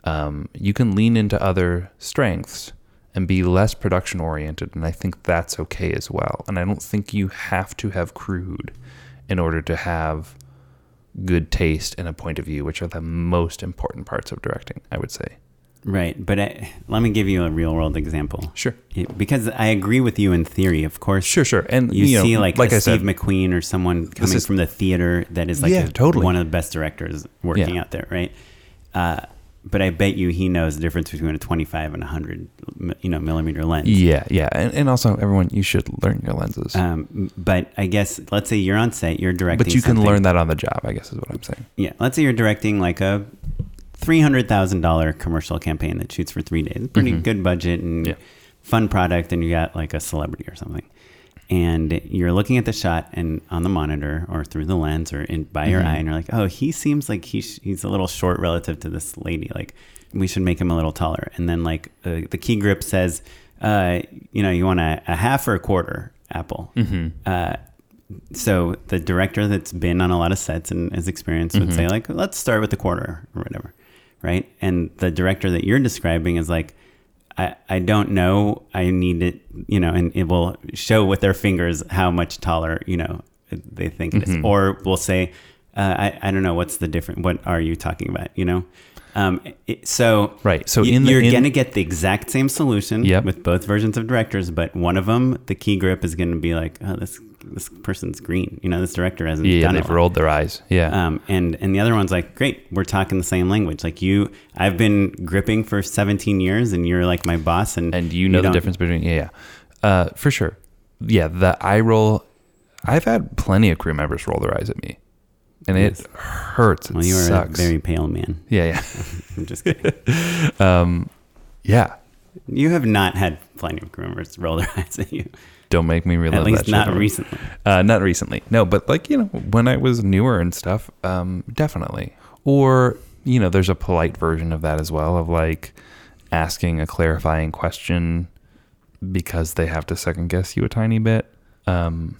um, you can lean into other strengths and be less production oriented. And I think that's okay as well. And I don't think you have to have crude in order to have good taste and a point of view, which are the most important parts of directing, I would say. Right, but I, let me give you a real world example. Sure. Because I agree with you in theory, of course. Sure, sure. And You, know, see, like, like I Steve said, McQueen or someone coming is- from the theater that is like Yeah, a- totally. one of the best directors working Yeah. out there, right? Uh, but I bet you he knows the difference between a 25 and a 100, you know, millimeter lens. yeah, yeah. And, and also, everyone, you should learn your lenses. Um, but I guess let's say you're on set, you're directing. but you can learn that on the job, I guess is what I'm saying. Yeah, let's say you're directing like a three hundred thousand dollar commercial campaign that shoots for three days. Pretty Mhm. good budget and Yeah. fun product, and you got like a celebrity or something. And you're looking at the shot and on the monitor or through the lens or in by your Mhm. eye, and you're like, oh, he seems like he's he's a little short relative to this lady. Like we should make him a little taller. And then like uh, the key grip says, uh, you know, you want a, a half or a quarter apple. Mm-hmm. Uh, so the director that's been on a lot of sets and has experience would Mhm. say like let's start with the quarter or whatever right and the director that you're describing is like I, I don't know i need it you know and it will show with their fingers how much taller you know they think it is Mhm. or we'll say uh, I, I don't know what's the difference what are you talking about you know um, it, so Right. So y- in the you're in, gonna get the exact same solution Yep. with both versions of directors, but one of them, the key grip is gonna be like, oh, this this person's green. You know, this director hasn't yeah, done they've it. rolled their eyes. Yeah. Um, and and the other one's like, great, we're talking the same language. Like you, I've been gripping for 17 years, and you're like my boss, and and you know the difference between yeah, yeah. Uh, for sure. Yeah, the eye roll. I've had plenty of crew members roll their eyes at me, and Yes. it hurts. It Well, you are a very pale man. yeah, yeah. I'm just kidding. yeah, um, yeah. you have not had plenty of groomers roll their eyes at you, Don't make me relive at least shit not again. recently. Uh, not recently. No, but like, you know, when I was newer and stuff, um, definitely. Or, you know, there's a polite version of that as well of like asking a clarifying question because they have to second guess you a tiny bit. Um,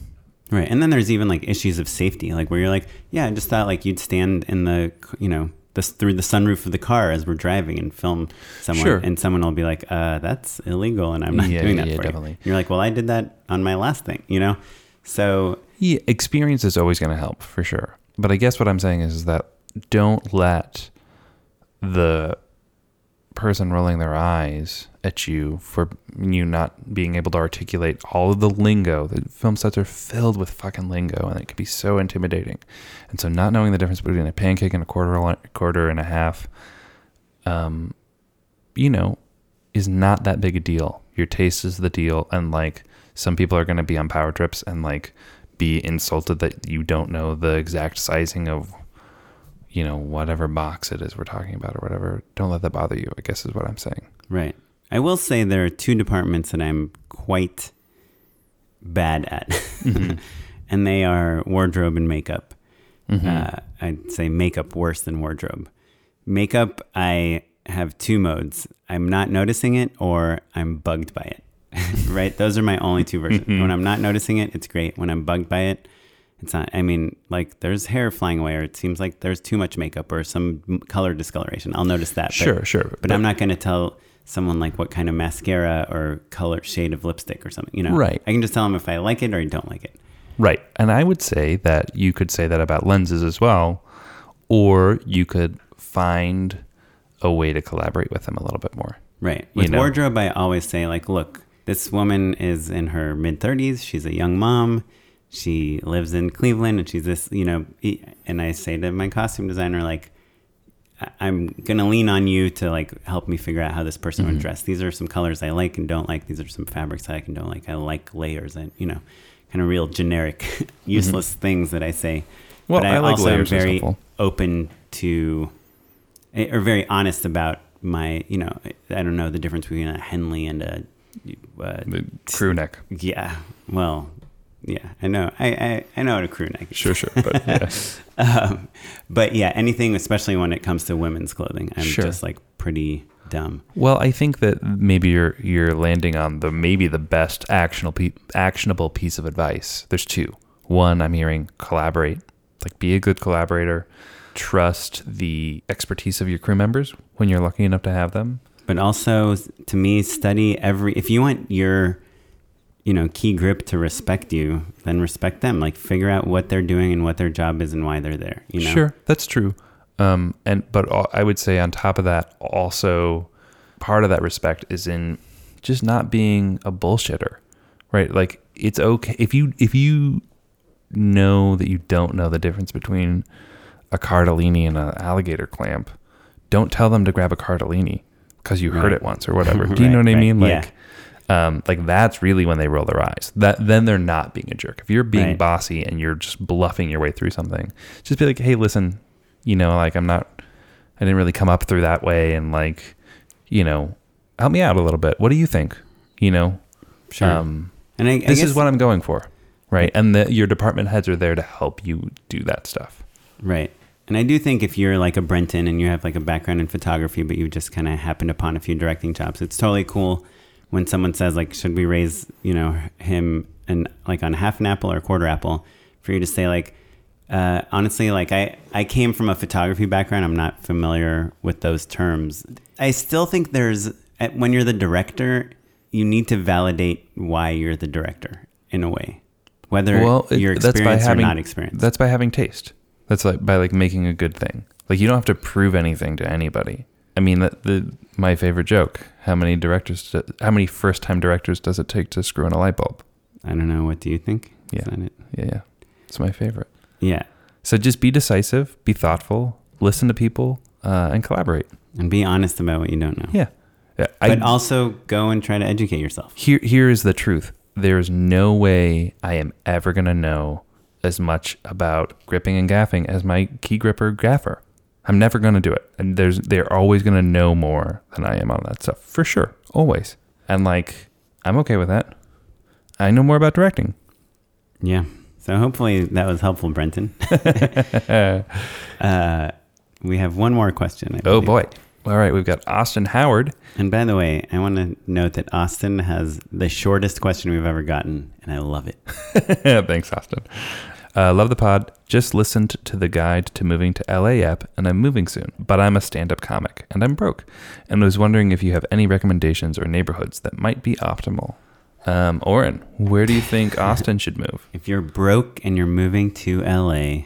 Right. And then there's even like issues of safety, like where you're like, yeah, I just thought like you'd stand in the, you know, this through the sunroof of the car as we're driving and film someone, Sure. and someone will be like, uh, that's illegal, and I'm not Yeah, doing that yeah, for definitely. you. You're like, well, I did that on my last thing, you know. So yeah, experience is always going to help for sure. But I guess what I'm saying is, is that don't let the person rolling their eyes at you for you not being able to articulate all of the lingo. The film sets are filled with fucking lingo, and it can be so intimidating. And so, not knowing the difference between a pancake and a quarter, quarter and a half, um, you know, is not that big a deal. Your taste is the deal, and like some people are going to be on power trips and like be insulted that you don't know the exact sizing of you know whatever box it is we're talking about or whatever don't let that bother you i guess is what i'm saying right. I will say there are two departments that I'm quite bad at, Mm-hmm. and they are wardrobe and makeup. Mhm. Uh, I'd say makeup worse than wardrobe. Makeup, I have two modes. I'm not noticing it or I'm bugged by it. right? Those are my only two versions. when I'm not noticing it, it's great. When I'm bugged by it, It's not. I mean, like there's hair flying away, or it seems like there's too much makeup or some color discoloration. I'll notice that. But, Sure, sure. But, I'm not going to tell someone like what kind of mascara or color shade of lipstick or something. You know, Right. I can just tell them if I like it or I don't like it. Right. And I would say that you could say that about lenses as well, or you could find a way to collaborate with them a little bit more. Right. You With know. wardrobe, I always say like, look, this woman is in her mid 30s. She's a young mom. She lives in Cleveland, and she's this, you know. And I say to my costume designer, like, I'm gonna lean on you to like help me figure out how this person Mm-hmm. would dress. These are some colors I like and don't like. These are some fabrics I like and don't like. I like layers and you know, kind of real generic, useless things that I say. Mm-hmm. Well, but I, I like also am layers and very open to, eh, or very honest about my, you know, I don't know the difference between a Henley and a, uh, The crew neck. yeah. Well, yeah, I know. I, I, I know what a crew neck. Sure, sure. But yeah. Um, but yeah, anything, especially when it comes to women's clothing, I'm Sure. just like pretty dumb. Well, I think that maybe you're you're landing on the maybe the best actionable pe- actionable piece of advice. There's two. One, I'm hearing collaborate. Like be a good collaborator. Trust the expertise of your crew members when you're lucky enough to have them. But also, to me, study every. If you want your, you know, key grip to respect you, then respect them. Like figure out what they're doing and what their job is and why they're there. You know. Sure, that's true. Um, and but I would say on top of that, also part of that respect is in just not being a bullshitter, right? Like it's okay if you if you know that you don't know the difference between a cardellini and an alligator clamp, don't tell them to grab a cardellini because you heard it once or whatever. Do you know Right, what I right, mean? yeah. Like. Um, like that's really when they roll their eyes. That then they're not being a jerk. If you're being Right. bossy and you're just bluffing your way through something, just be like, "Hey, listen, you know, like I'm not, I didn't really come up through that way, and like, you know, help me out a little bit. What do you think? You know, Sure. um, and I, I this is what I'm going for, right? And the, your department heads are there to help you do that stuff. Right. And I do think if you're like a Brenton and you have like a background in photography, but you just kind of happened upon a few directing jobs, it's totally cool when someone says like, should we raise, you know, him and like on half an apple or a quarter apple for you to say like, uh, honestly, like I, I came from a photography background. I'm not familiar with those terms. I still think there's, when you're the director, you need to validate why you're the director in a way, whether it- you're that's by experienced or having not experienced. That's by having taste. That's like by like making a good thing. Like you don't have to prove anything to anybody. I mean, that the my favorite joke. How many directors? do- How many first time directors does it take to screw in a light bulb? I don't know. What do you think? Is Yeah. that it? Yeah, yeah. It's my favorite. Yeah. So just be decisive, be thoughtful, listen to people, uh, and collaborate. And be honest about what you don't know. Yeah. yeah. But I, also go and try to educate yourself. here, here is the truth. There's no way I am ever going to know as much about gripping and gaffing as my key gripper gaffer. I'm never going to do it. And there's, they're always going to know more than I am on that stuff for sure. Always. And like, I'm okay with that. I know more about directing. Yeah. So hopefully that was helpful, Brenton. uh, we have one more question. I Oh boy. All right. We've got Austin Howard. And by the way, I want to note that Austin has the shortest question we've ever gotten, and I love it. Thanks, Austin. Uh, love the pod. Just listened to the guide to moving to LA app, and I'm moving soon. But I'm a stand up comic, and I'm broke, and I was wondering if you have any recommendations or neighborhoods that might be optimal. Um, Oren, where do you think Austin should move? If you're broke and you're moving to LA,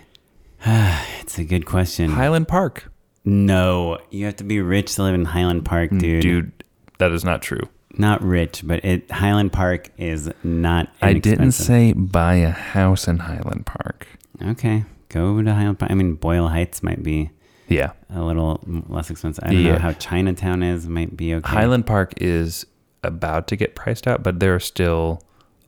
it's a good question. Highland Park. no, you have to be rich to live in Highland Park, dude. Dude, that is not true. Not rich, but it Highland Park is not. I didn't say buy a house in Highland Park. Okay, go to Highland Park. I mean, Boyle Heights might be Yeah. a little less expensive. I don't Yeah. know how Chinatown is. Might be okay. Highland Park is about to get priced out, but there are still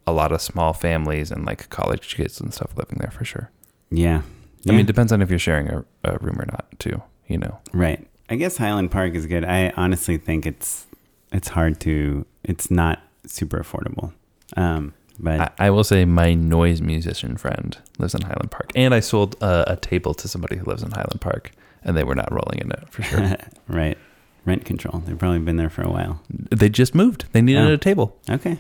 a lot of small families and like college kids and stuff living there for sure. Yeah. I mean, it depends on if you're sharing a, a room or not, too. You know, right. I guess Highland Park is good. I honestly think it's it's hard to. It's not super affordable. Um, but I, I will say my noise musician friend lives in Highland Park, and I sold a, a table to somebody who lives in Highland Park, and they were not rolling in it for sure. right, rent control. They've probably been there for a while. they just moved. They needed Oh. a table. Okay.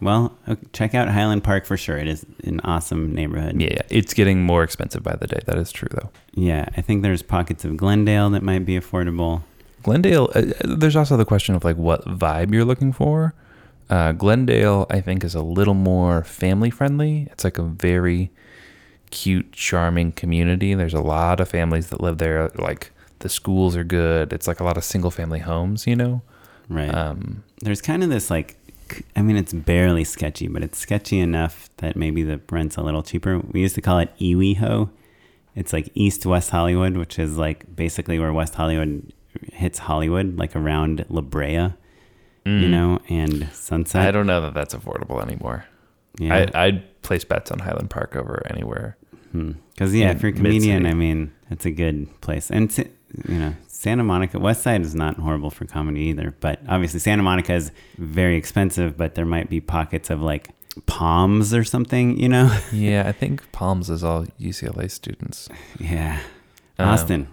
Well, okay, check out Highland Park for sure. It is an awesome neighborhood. Yeah, it's getting more expensive by the day. That is true, though. Yeah, I think there's pockets of Glendale that might be affordable. Glendale, uh, there's also the question of like what vibe you're looking for. Uh, Glendale, I think, is a little more family friendly. It's like a very cute, charming community. There's a lot of families that live there. Like the schools are good. It's like a lot of single family homes, you know? Right. Um, there's kind of this like, I mean, it's barely sketchy, but it's sketchy enough that maybe the rent's a little cheaper. We used to call it Iwiho. It's like East West Hollywood, which is like basically where West Hollywood hits Hollywood, like around La Brea, you mm, know, and Sunset. I don't know that that's affordable anymore. Yeah. I, I'd place bets on Highland Park over anywhere. Because yeah, if you're a comedian. I mean, it's a good place. And you know, Santa Monica West Side is not horrible for comedy either. But obviously, Santa Monica is very expensive. But there might be pockets of like Palms or something. You know? Yeah, I think Palms is all UCLA students. yeah. Um, Austin.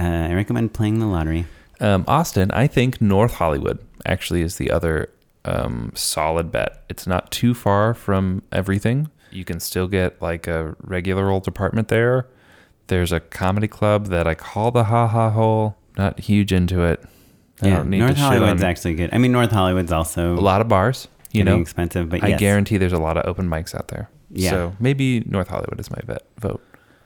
Uh, I recommend playing the lottery. Um, Austin, I think North Hollywood actually is the other um, solid bet. It's not too far from everything. You can still get like a regular old apartment there. There's a comedy club that I call the Ha Ha Hole. Not huge into it. I Yeah, don't need North to Hollywood's actually good. I mean, North Hollywood's also a lot of bars. You know, expensive, but I yes. guarantee there's a lot of open mics out there. Yeah. So maybe North Hollywood is my bet vote.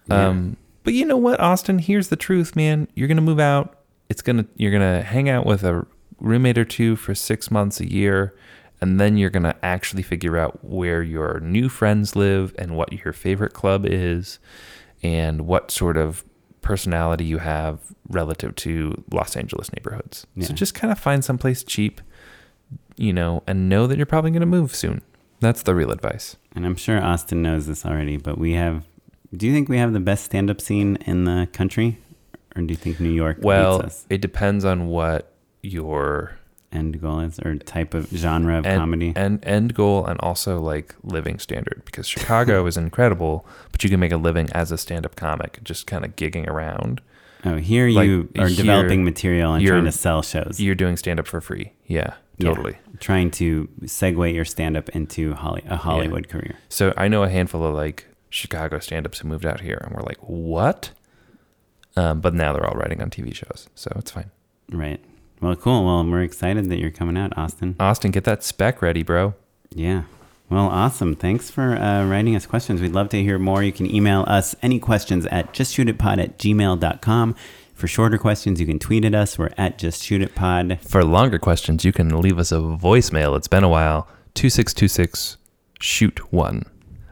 Yeah. Um, but you know what, Austin? Here's the truth, man. You're gonna move out. It's gonna you're gonna hang out with a roommate or two for six months a year, and then you're gonna actually figure out where your new friends live and what your favorite club is, and what sort of personality you have relative to Los Angeles neighborhoods. Yeah. So just kind of find someplace cheap, you know, and know that you're probably gonna move soon. That's the real advice. And I'm sure Austin knows this already, but we have. Do you think we have the best stand-up scene in the country, or do you think New York Well, beats us? it depends on what your End goal is, or type of genre of end, comedy? And end goal and also like living standard because Chicago is incredible, but you can make a living as a stand-up comic, just kind of gigging around. oh, here like, you are here, developing material and you're- trying to sell shows. You're doing stand-up for free. Yeah, Yeah. totally. trying to segue your stand-up into Holly, a Hollywood career. So I know a handful of like Chicago stand-ups who moved out here, and we're like, what? Um, but now they're all writing on TV shows, so it's fine. Right. Well, cool. Well, we're excited that you're coming out, Austin. Austin, get that spec ready, bro. Yeah. Well, awesome. Thanks for uh, writing us questions. We'd love to hear more. You can email us any questions at justshootitpod at gmail.com. For shorter questions, you can tweet at us. We're at justshootitpod. For longer questions, you can leave us a voicemail. It's been a while. 2626 shoot one.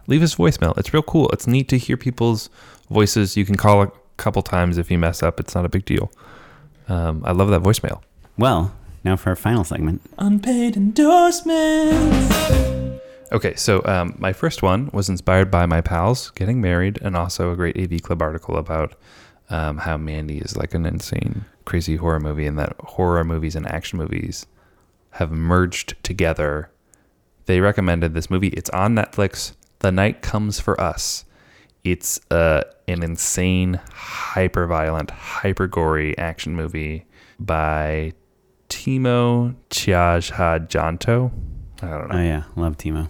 Leave us voicemail. It's real cool. It's neat to hear people's voices. You can call a couple times if you mess up. It's not a big deal. Um, I love that voicemail. Well, now for our final segment. Unpaid endorsements. Okay, so um, my first one was inspired by my pals getting married, and also a great AV Club article about um, how Mandy is like an insane, crazy horror movie, and that horror movies and action movies have merged together. They recommended this movie. It's on Netflix. The Night Comes for Us. It's uh, an insane, hyper violent, hyper gory action movie by Timo Tjahjanto. I don't know. Oh, yeah. Love Timo.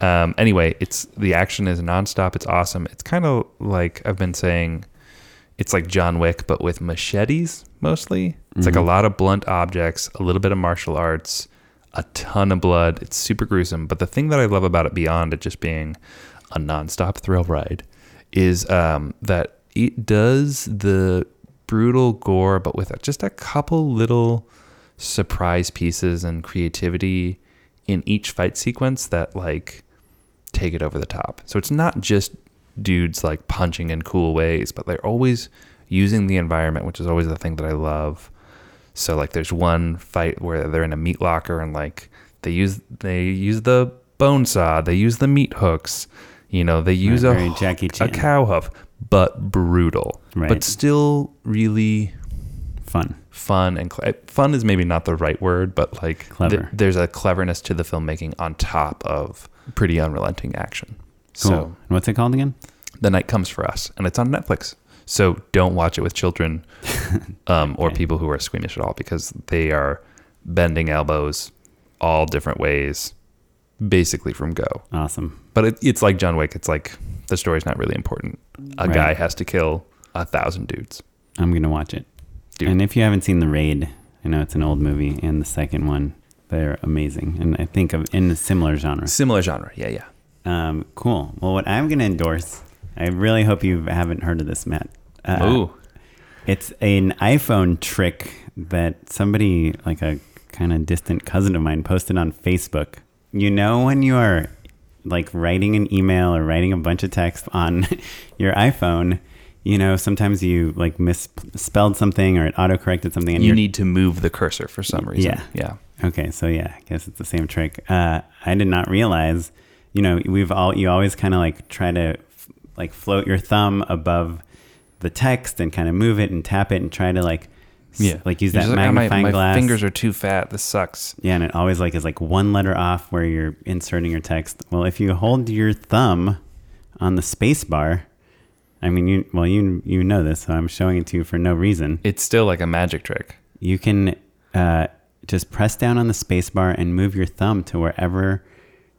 Um, anyway, it's the action is nonstop. It's awesome. It's kind of like I've been saying, it's like John Wick, but with machetes mostly. It's like a lot of blunt objects, a little bit of martial arts, a ton of blood. It's super gruesome. But the thing that I love about it, beyond it just being a nonstop thrill ride, is um, that it does the brutal gore, but with just a couple little surprise pieces and creativity in each fight sequence that like take it over the top. So it's not just dudes like punching in cool ways, but they're always using the environment, which is always the thing that I love. So like there's one fight where they're in a meat locker and like they use they use the bone saw, they use the meat hooks, you know, they use Right, a Jackie a cow hoof, but brutal, Right. but still really Fun. fun and cle fun is maybe not the right word, but like Clever. th- there's a cleverness to the filmmaking on top of pretty unrelenting action. Cool. So And what's it called again? the night comes for us, and it's on Netflix. So don't watch it with children um, or people who are squeamish at all because they are bending elbows all different ways. basically from go. Awesome. But it, it's like John Wick. It's like the story's not really important. A Right. guy has to kill a thousand dudes. I'm gonna watch it. Dude. And if you haven't seen The Raid, I know it's an old movie, and the second one, they're amazing, and I think of in a similar genre. Similar genre. Yeah, yeah. Um, cool. Well, what I'm gonna endorse, I really hope you haven't heard of this, Matt. Uh, Ooh. It's an iPhone trick that somebody, like a kind of distant cousin of mine, posted on Facebook. You know, when you are like writing an email or writing a bunch of text on your iPhone, you know, sometimes you like misspelled something or it autocorrected something, and You need to move the cursor for some reason. Yeah. Yeah. Okay, so yeah, I guess it's the same trick. Uh, I did not realize, you know, we've all you always kind of like try to like float your thumb above the text and kind of move it and tap it and try to like Yeah. like use You're that just like, "Ah, my- magnifying my, glass. fingers are too fat. This sucks. yeah, and it always like is like one letter off where you're inserting your text. Well, if you hold your thumb on the space bar, I mean, you well you you know this, so I'm showing it to you for no reason. It's still like a magic trick. you can uh, just press down on the space bar and move your thumb to wherever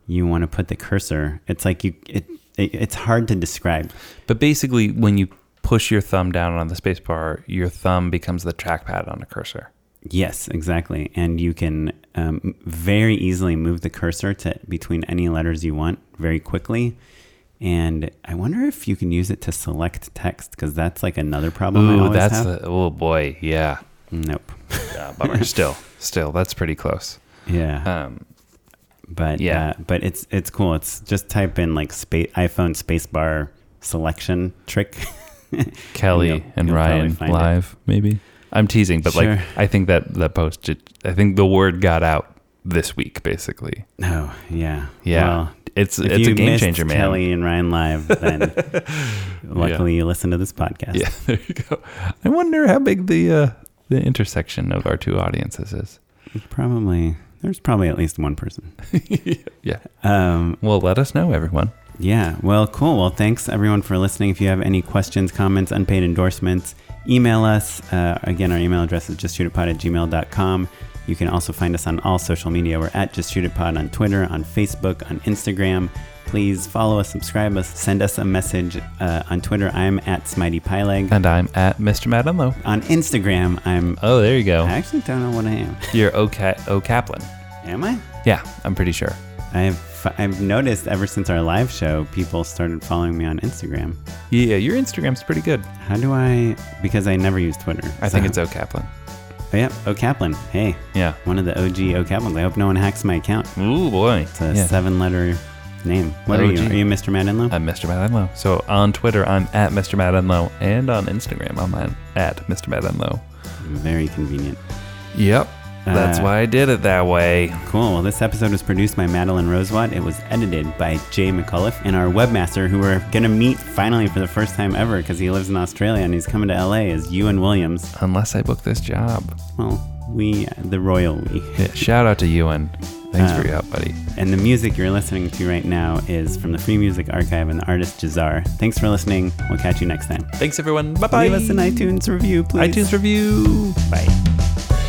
you want to put the cursor. It's like you it, it it's hard to describe. But basically, when you push your thumb down on the space bar, your thumb becomes the trackpad on a cursor. Yes, exactly. And you can um, very easily move the cursor to between any letters you want very quickly. And I wonder if you can use it to select text because that's like another problem. I Ooh, always that's have. the, oh boy, yeah. nope. yeah bummer. still, still, that's pretty close. Yeah. Um, but Yeah. uh, but it's it's cool. It's just type in like space iPhone spacebar selection trick. Kelly You'll- and you'll Ryan find it. live, maybe. I'm teasing, but like I think that that post, did- I think the word got out this week, basically. Oh yeah, Yeah, Well, it's if it's you a game changer, man. Kelly and Ryan live, then luckily you listen to this podcast. Yeah, there you go. I wonder how big the uh, the intersection of our two audiences is. Probably there's probably at least one person. Yeah. Um, Well, let us know, everyone. yeah. Well, cool. Well, thanks everyone for listening. If you have any questions, comments, unpaid endorsements, email us. Uh, again, our email address is justshootitpod at gmail.com. You can also find us on all social media. We're at Just Shoot It Pod on Twitter, on Facebook, on Instagram. Please follow us, subscribe us, send us a message uh, on Twitter. I'm at Smitey PieLeg. And I'm at Mr. Matt Enlow. On Instagram, I'm. Oh, there you go. I actually don't know what I am. You're O, Ca- o Kaplan. Am I? Yeah, I'm pretty sure. I've I've noticed ever since our live show, people started following me on Instagram. Yeah, your Instagram's pretty good. How do I? Because I never use Twitter. I think it's O Kaplan. Oh, yeah, O Kaplan. Hey, Yeah. one of the OG O Kaplans. I hope no one hacks my account. Ooh boy. It's a Yeah. seven-letter name. What are you? Are you Mr. Matt Enlow? I'm Mr. Matt Enlow. So on Twitter, I'm at Mr. Matt Enlow, and on Instagram, I'm at, Mr. Matt Enlow. Very convenient. Yep. That's Uh, why I did it that way. Cool. Well, this episode was produced by Madeline Rosewatt. It was edited by Jay McCullough, and our webmaster, who we're gonna meet finally for the first time ever because he lives in Australia and he's coming to LA, is Ewan Williams. Unless I book this job. Well, we, the royal we. Yeah, shout out to Ewan. Thanks Um, for your help, buddy. And the music you're listening to right now is from the Free Music Archive and the artist Jahzzar. Thanks for listening. We'll catch you next time. Thanks, everyone. Bye bye. Leave us an iTunes review, please. iTunes review. Bye.